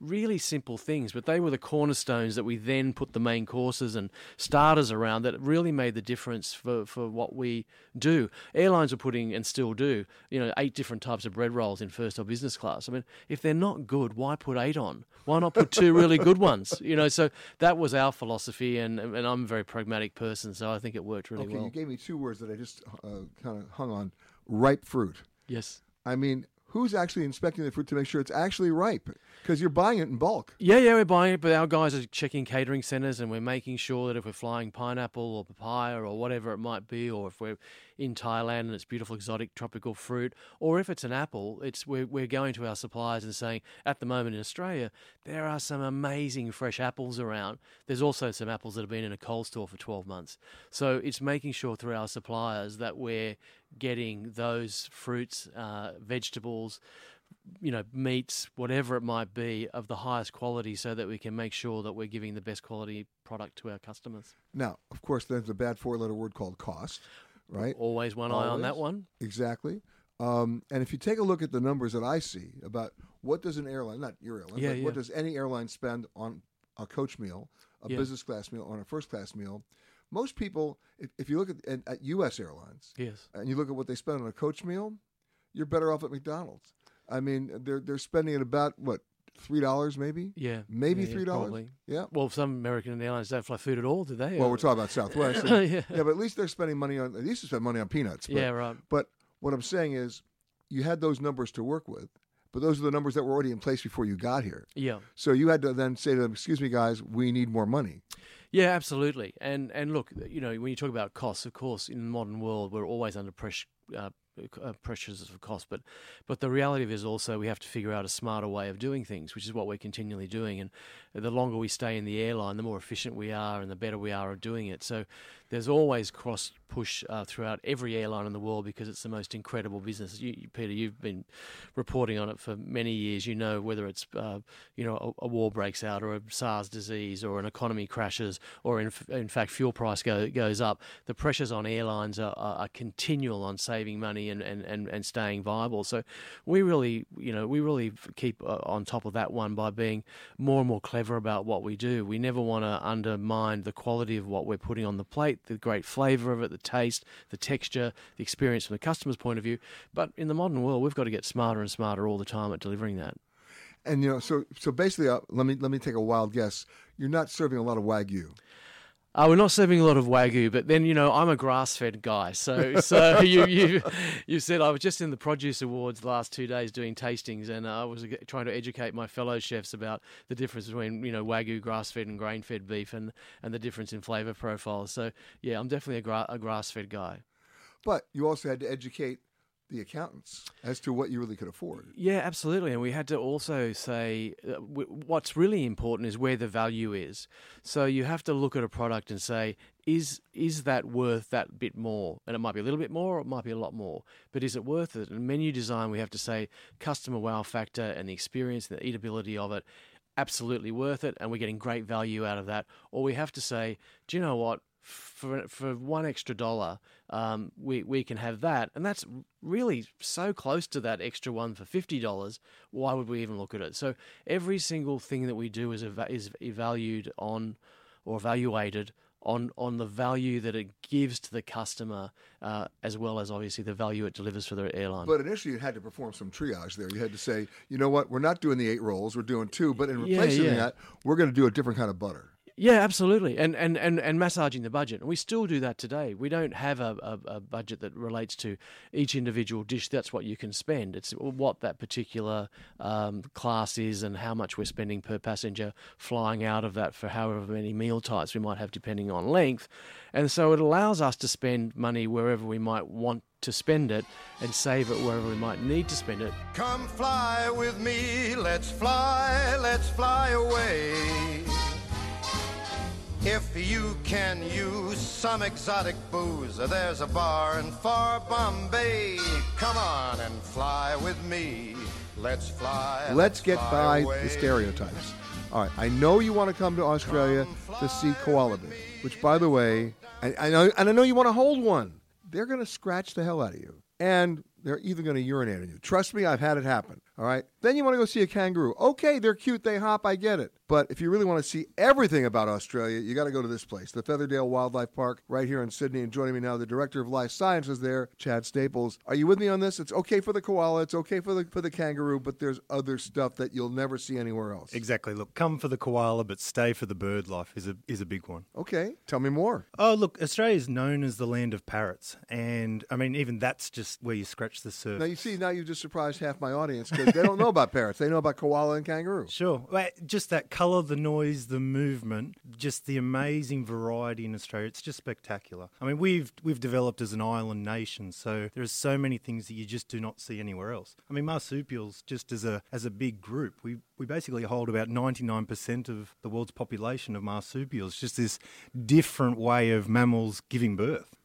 Really simple things, but they were the cornerstones that we then put the main courses and starters around that really made the difference for, for what we do. Airlines are putting, and still do, you know, eight different types of bread rolls in first or business class. I mean, if they're not good, why put eight on? Why not put two really good ones? You know, so that was our philosophy, and, and I'm a very pragmatic person, so I think it worked really well. okay, well. you gave me two words that I just uh, kind of hung on: ripe fruit. Yes. I mean, who's actually inspecting the fruit to make sure it's actually ripe? Because you're buying it in bulk. Yeah, yeah, we're buying it, but our guys are checking catering centres and we're making sure that if we're flying pineapple or papaya or whatever it might be, or if we're in Thailand and it's beautiful exotic tropical fruit, or if it's an apple, it's we're, we're going to our suppliers and saying, at the moment in Australia, there are some amazing fresh apples around. There's also some apples that have been in a cold store for 12 months. So it's making sure through our suppliers that we're getting those fruits, uh, vegetables, you know, meats, whatever it might be, of the highest quality so that we can make sure that we're giving the best quality product to our customers. Now, of course, there's a bad four-letter word called cost, right? Always one eye on that one. Exactly. Um, and if you take a look at the numbers that I see about what does an airline, not your airline, Yeah, but what does any airline spend on a coach meal, a Yeah. business class meal, on a first class meal? Most people, if, if you look at, at, at U.S. airlines, Yes. and you look at what they spend on a coach meal, you're better off at McDonald's. I mean, they're they're spending at about what three dollars, maybe. Yeah. maybe Yeah, yeah, three dollars. probably. Yeah. Well, some American airlines don't fly food at all, do they? Well, Or- we're talking about Southwest. and- yeah. but at least they're spending money on. They used to spend money on peanuts. But, Yeah, right. But what I'm saying is, you had those numbers to work with, but those are the numbers that were already in place before you got here. Yeah. So you had to then say to them, "Excuse me, guys, we need more money." Yeah, absolutely. And and look, you know, when you talk about costs, of course, in the modern world, we're always under pressure. Uh, uh, pressures of cost, but but the reality of it is also we have to figure out a smarter way of doing things, which is what we're continually doing. And the longer we stay in the airline, the more efficient we are, and the better we are at doing it. So there's always cross push uh, throughout every airline in the world because it's the most incredible business. You, Peter, you've been reporting on it for many years. You know whether it's uh, you know a, a war breaks out or a SARS disease or an economy crashes or in, in fact fuel price go, goes up. The pressures on airlines are, are, are continual on saving money and, and, and, and staying viable. So we really you know we really keep uh, on top of that one by being more and more clever about what we do. We never want to undermine the quality of what we're putting on the plate, the great flavour of it, the taste, the texture, the experience from the customer's point of view. But in the modern world, we've got to get smarter and smarter all the time at delivering that. And you know, so so basically, uh, let me let me take a wild guess. You're not serving a lot of wagyu. Uh, we're not serving a lot of wagyu, but then you know I'm a grass-fed guy, so so you you you said I was just in the produce awards the last two days doing tastings, and uh, I was trying to educate my fellow chefs about the difference between you know wagyu, grass-fed, and grain-fed beef, and and the difference in flavour profiles. So yeah, I'm definitely a, gra- a grass-fed guy. But you also had to educate the accountants as to what you really could afford. Yeah, absolutely. And we had to also say uh, w- what's really important is where the value is. So you have to look at a product and say, is is that worth that bit more? And it might be a little bit more, or it might be a lot more. But is it worth it? And menu design, we have to say customer wow factor and the experience and the eatability of it, absolutely worth it, and we're getting great value out of that. Or we have to say, do you know what? For for one extra dollar, um, we we can have that, and that's really so close to that extra one for fifty dollars. Why would we even look at it? So every single thing that we do is eva- is valued on or evaluated on on the value that it gives to the customer, uh, as well as obviously the value it delivers for the airline. But initially, you had to perform some triage there. You had to say, you know what, we're not doing the eight rolls, we're doing two, but in Yeah, replacing yeah. that, we're going to do a different kind of butter. Yeah, absolutely, and and and and massaging the budget, and we still do that today. We don't have a, a, a budget that relates to each individual dish. That's what you can spend. It's what that particular um, class is, and how much we're spending per passenger flying out of that for however many meal types we might have, depending on length. And so it allows us to spend money wherever we might want to spend it, and save it wherever we might need to spend it. Come fly with me, let's fly, let's fly away. If you can use some exotic booze, there's a bar in far Bombay. Come on and fly with me. Let's fly. Let's get fly by away. the stereotypes. All right, I know you want to come to Australia to see koala bears, which, by the way, I, I know, and I know you want to hold one. They're going to scratch the hell out of you, and they're even going to urinate on you. Trust me, I've had it happen. All right. Then you want to go see a kangaroo. Okay, they're cute, they hop, I get it. But if you really want to see everything about Australia, you got to go to this place, the Featherdale Wildlife Park, right here in Sydney. And joining me now, the director of life sciences there, Chad Staples. Are you with me on this? It's okay for the koala, it's okay for the for the kangaroo, but there's other stuff that you'll never see anywhere else. Exactly. Look, come for the koala, but stay for the bird life is a is a big one. Okay, tell me more. Oh, look, Australia is known as the land of parrots, and I mean, even that's just where you scratch the surface. Now you see, now you've just surprised half my audience because they don't know about parrots. They know about koala and kangaroo. Sure. Just that colour, the noise, the movement, just the amazing variety in Australia. It's just spectacular. I mean, we've we've developed as an island nation, so there are so many things that you just do not see anywhere else. I mean, marsupials, just as a as a big group, we we basically hold about 99% of the world's population of marsupials. Just this different way of mammals giving birth.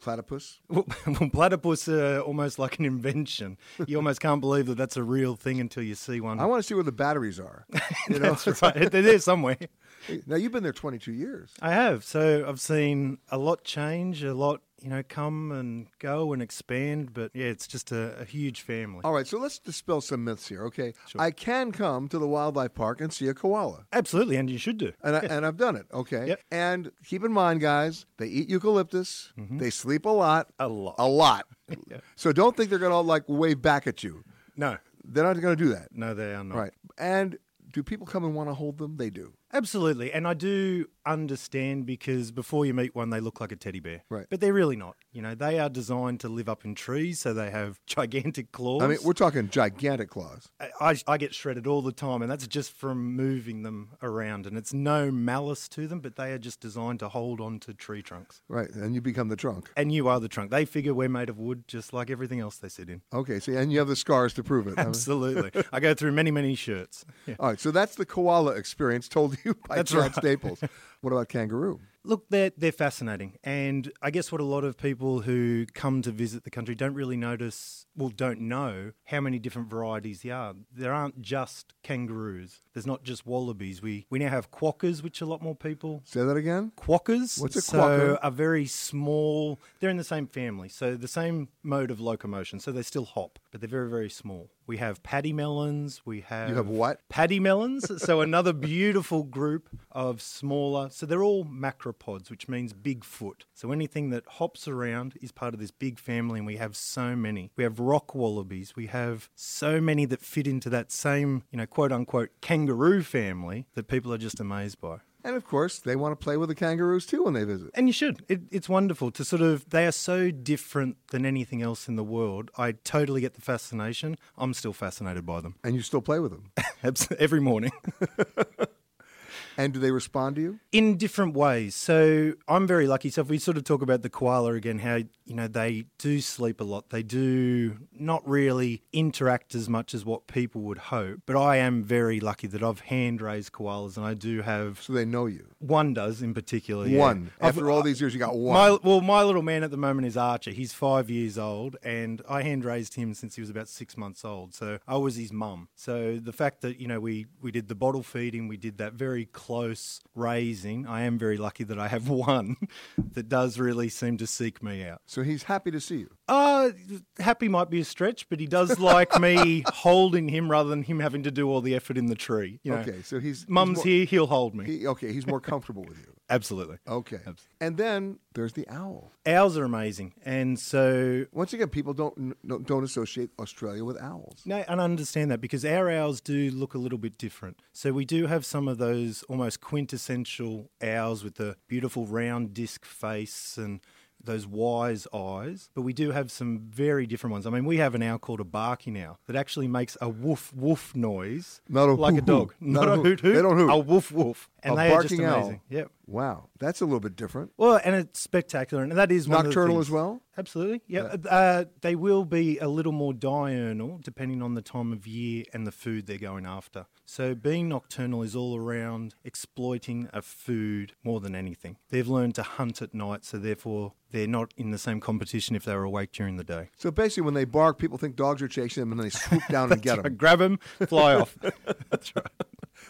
Platypus? Well, platypus are almost like an invention. You almost can't believe that that's a real thing until you see one. I want to see where the batteries are. You know? That's right. They're there somewhere. Now you've been there 22 years. I have. So I've seen a lot change, a lot, you know, come and go and expand. But yeah, it's just a, a huge family. All right, so let's dispel some myths here, okay? I can come to the wildlife park and see a koala. Absolutely, and you should do. And, I, and I've done it, okay? Yep. And keep in mind, guys, they eat eucalyptus, mm-hmm. they sleep a lot. A lot. A lot. So don't think they're going to like wave back at you. No. They're not going to do that. No, they are not. Right. And do people come and want to hold them? They do. Absolutely. And I do understand because before you meet one, they look like a teddy bear. Right. But they're really not. You know, they are designed to live up in trees, so they have gigantic claws. I mean, we're talking gigantic claws. I, I, I get shredded all the time, and that's just from moving them around. And it's no malice to them, but they are just designed to hold on to tree trunks. Right. And you become the trunk. And you are the trunk. They figure we're made of wood, just like everything else they sit in. Okay. See, and you have the scars to prove it. Absolutely. I go through many, many shirts. Yeah. All right. So that's the koala experience told you by That's Chad right. Staples. What about kangaroo? Look, they're, they're fascinating. And I guess what a lot of people who come to visit the country don't really notice, well, don't know how many different varieties there are. There aren't just kangaroos. There's not just wallabies. We, we now have quokkas, which a lot more people. Say that again? Quokkas. What's a so quokka? a very small, they're in the same family. So the same mode of locomotion. So they still hop, but they're very, very small. We have pademelons. We have. You have what? Pademelons. so another beautiful group of smaller. So they're all macropods, which means big foot. So anything that hops around is part of this big family, and we have so many. We have rock wallabies. We have so many that fit into that same, you know, quote unquote kangaroo family that people are just amazed by. And of course, they want to play with the kangaroos too when they visit. And you should. It, it's wonderful to sort of, they are so different than anything else in the world. I totally get the fascination. I'm still fascinated by them. And you still play with them? Every morning. And do they respond to you? In different ways. So I'm very lucky. So if we sort of talk about the koala again, how, you know, they do sleep a lot. They do not really interact as much as what people would hope. But I am very lucky that I've hand raised koalas and I do have. So they know you? One does in particular. Yeah. One. After all these years, you got one. My, well, my little man at the moment is Archer. He's five years old and I hand raised him since he was about six months old. So I was his mum. So the fact that, you know, we, we did the bottle feeding, we did that very close raising. I am very lucky that I have one that does really seem to seek me out. So he's happy to see you. Uh, happy might be a stretch, but he does like me holding him rather than him having to do all the effort in the tree. You know, okay, so he's mum's he's more, here, he'll hold me. He, okay, he's more comfortable with you. Absolutely. Okay. And then there's the owl. Owls are amazing, and so once again, people don't don't, don't associate Australia with owls. No, and I understand that because our owls do look a little bit different. So we do have some of those almost quintessential owls with the beautiful round disc face and those wise eyes, but we do have some very different ones. I mean, we have an owl called a barking owl that actually makes a woof woof noise, not a like hoo-hoo. a dog, not, not, a hoot hoot, They don't hoot. a woof woof, and a they are just barking amazing. owl. Yep. Wow, that's a little bit different. Well, and it's spectacular, and that is one of the Nocturnal as well? Absolutely, yeah. Uh, they will be a little more diurnal depending on the time of year and the food they're going after. So, being nocturnal is all around exploiting a food more than anything. They've learned to hunt at night, so therefore they're not in the same competition if they're awake during the day. So basically, when they bark, people think dogs are chasing them, and then they swoop down and get That's them. Grab them, fly off. That's right.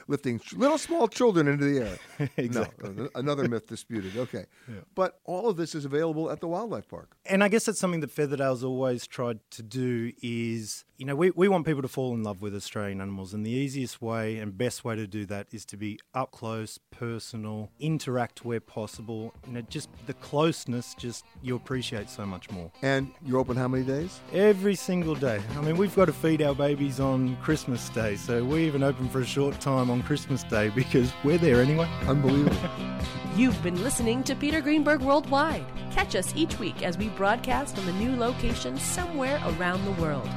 Lifting little small children into the air. Uh, exactly. No, another myth disputed. Okay. Yeah. But all of this is available at the wildlife park. And I guess that's something that Featherdale's always tried to do is, you know, we, we want people to fall in love with Australian animals. And the easiest way and best way to do that is to be up close, personal, interact where possible. You know, just the closeness, just you appreciate so much more. And you're open how many days? Every single day. I mean, we've got to feed our babies on Christmas Day. So we even open for a short time on Christmas Day because we're there anyway. Unbelievable. You've been listening to Peter Greenberg Worldwide. Catch us each week as we broadcast from a new location somewhere around the world.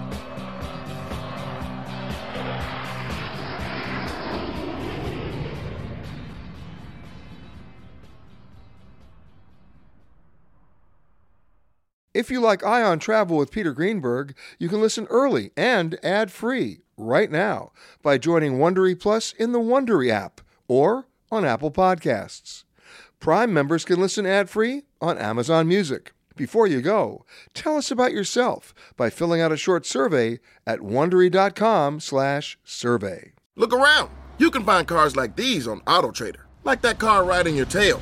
If you like Eye on Travel with Peter Greenberg, you can listen early and ad-free right now by joining Wondery Plus in the Wondery app or on Apple Podcasts. Prime members can listen ad-free on Amazon Music. Before you go, tell us about yourself by filling out a short survey at wondery.com/survey. Look around. You can find cars like these on AutoTrader, like that car riding your tail.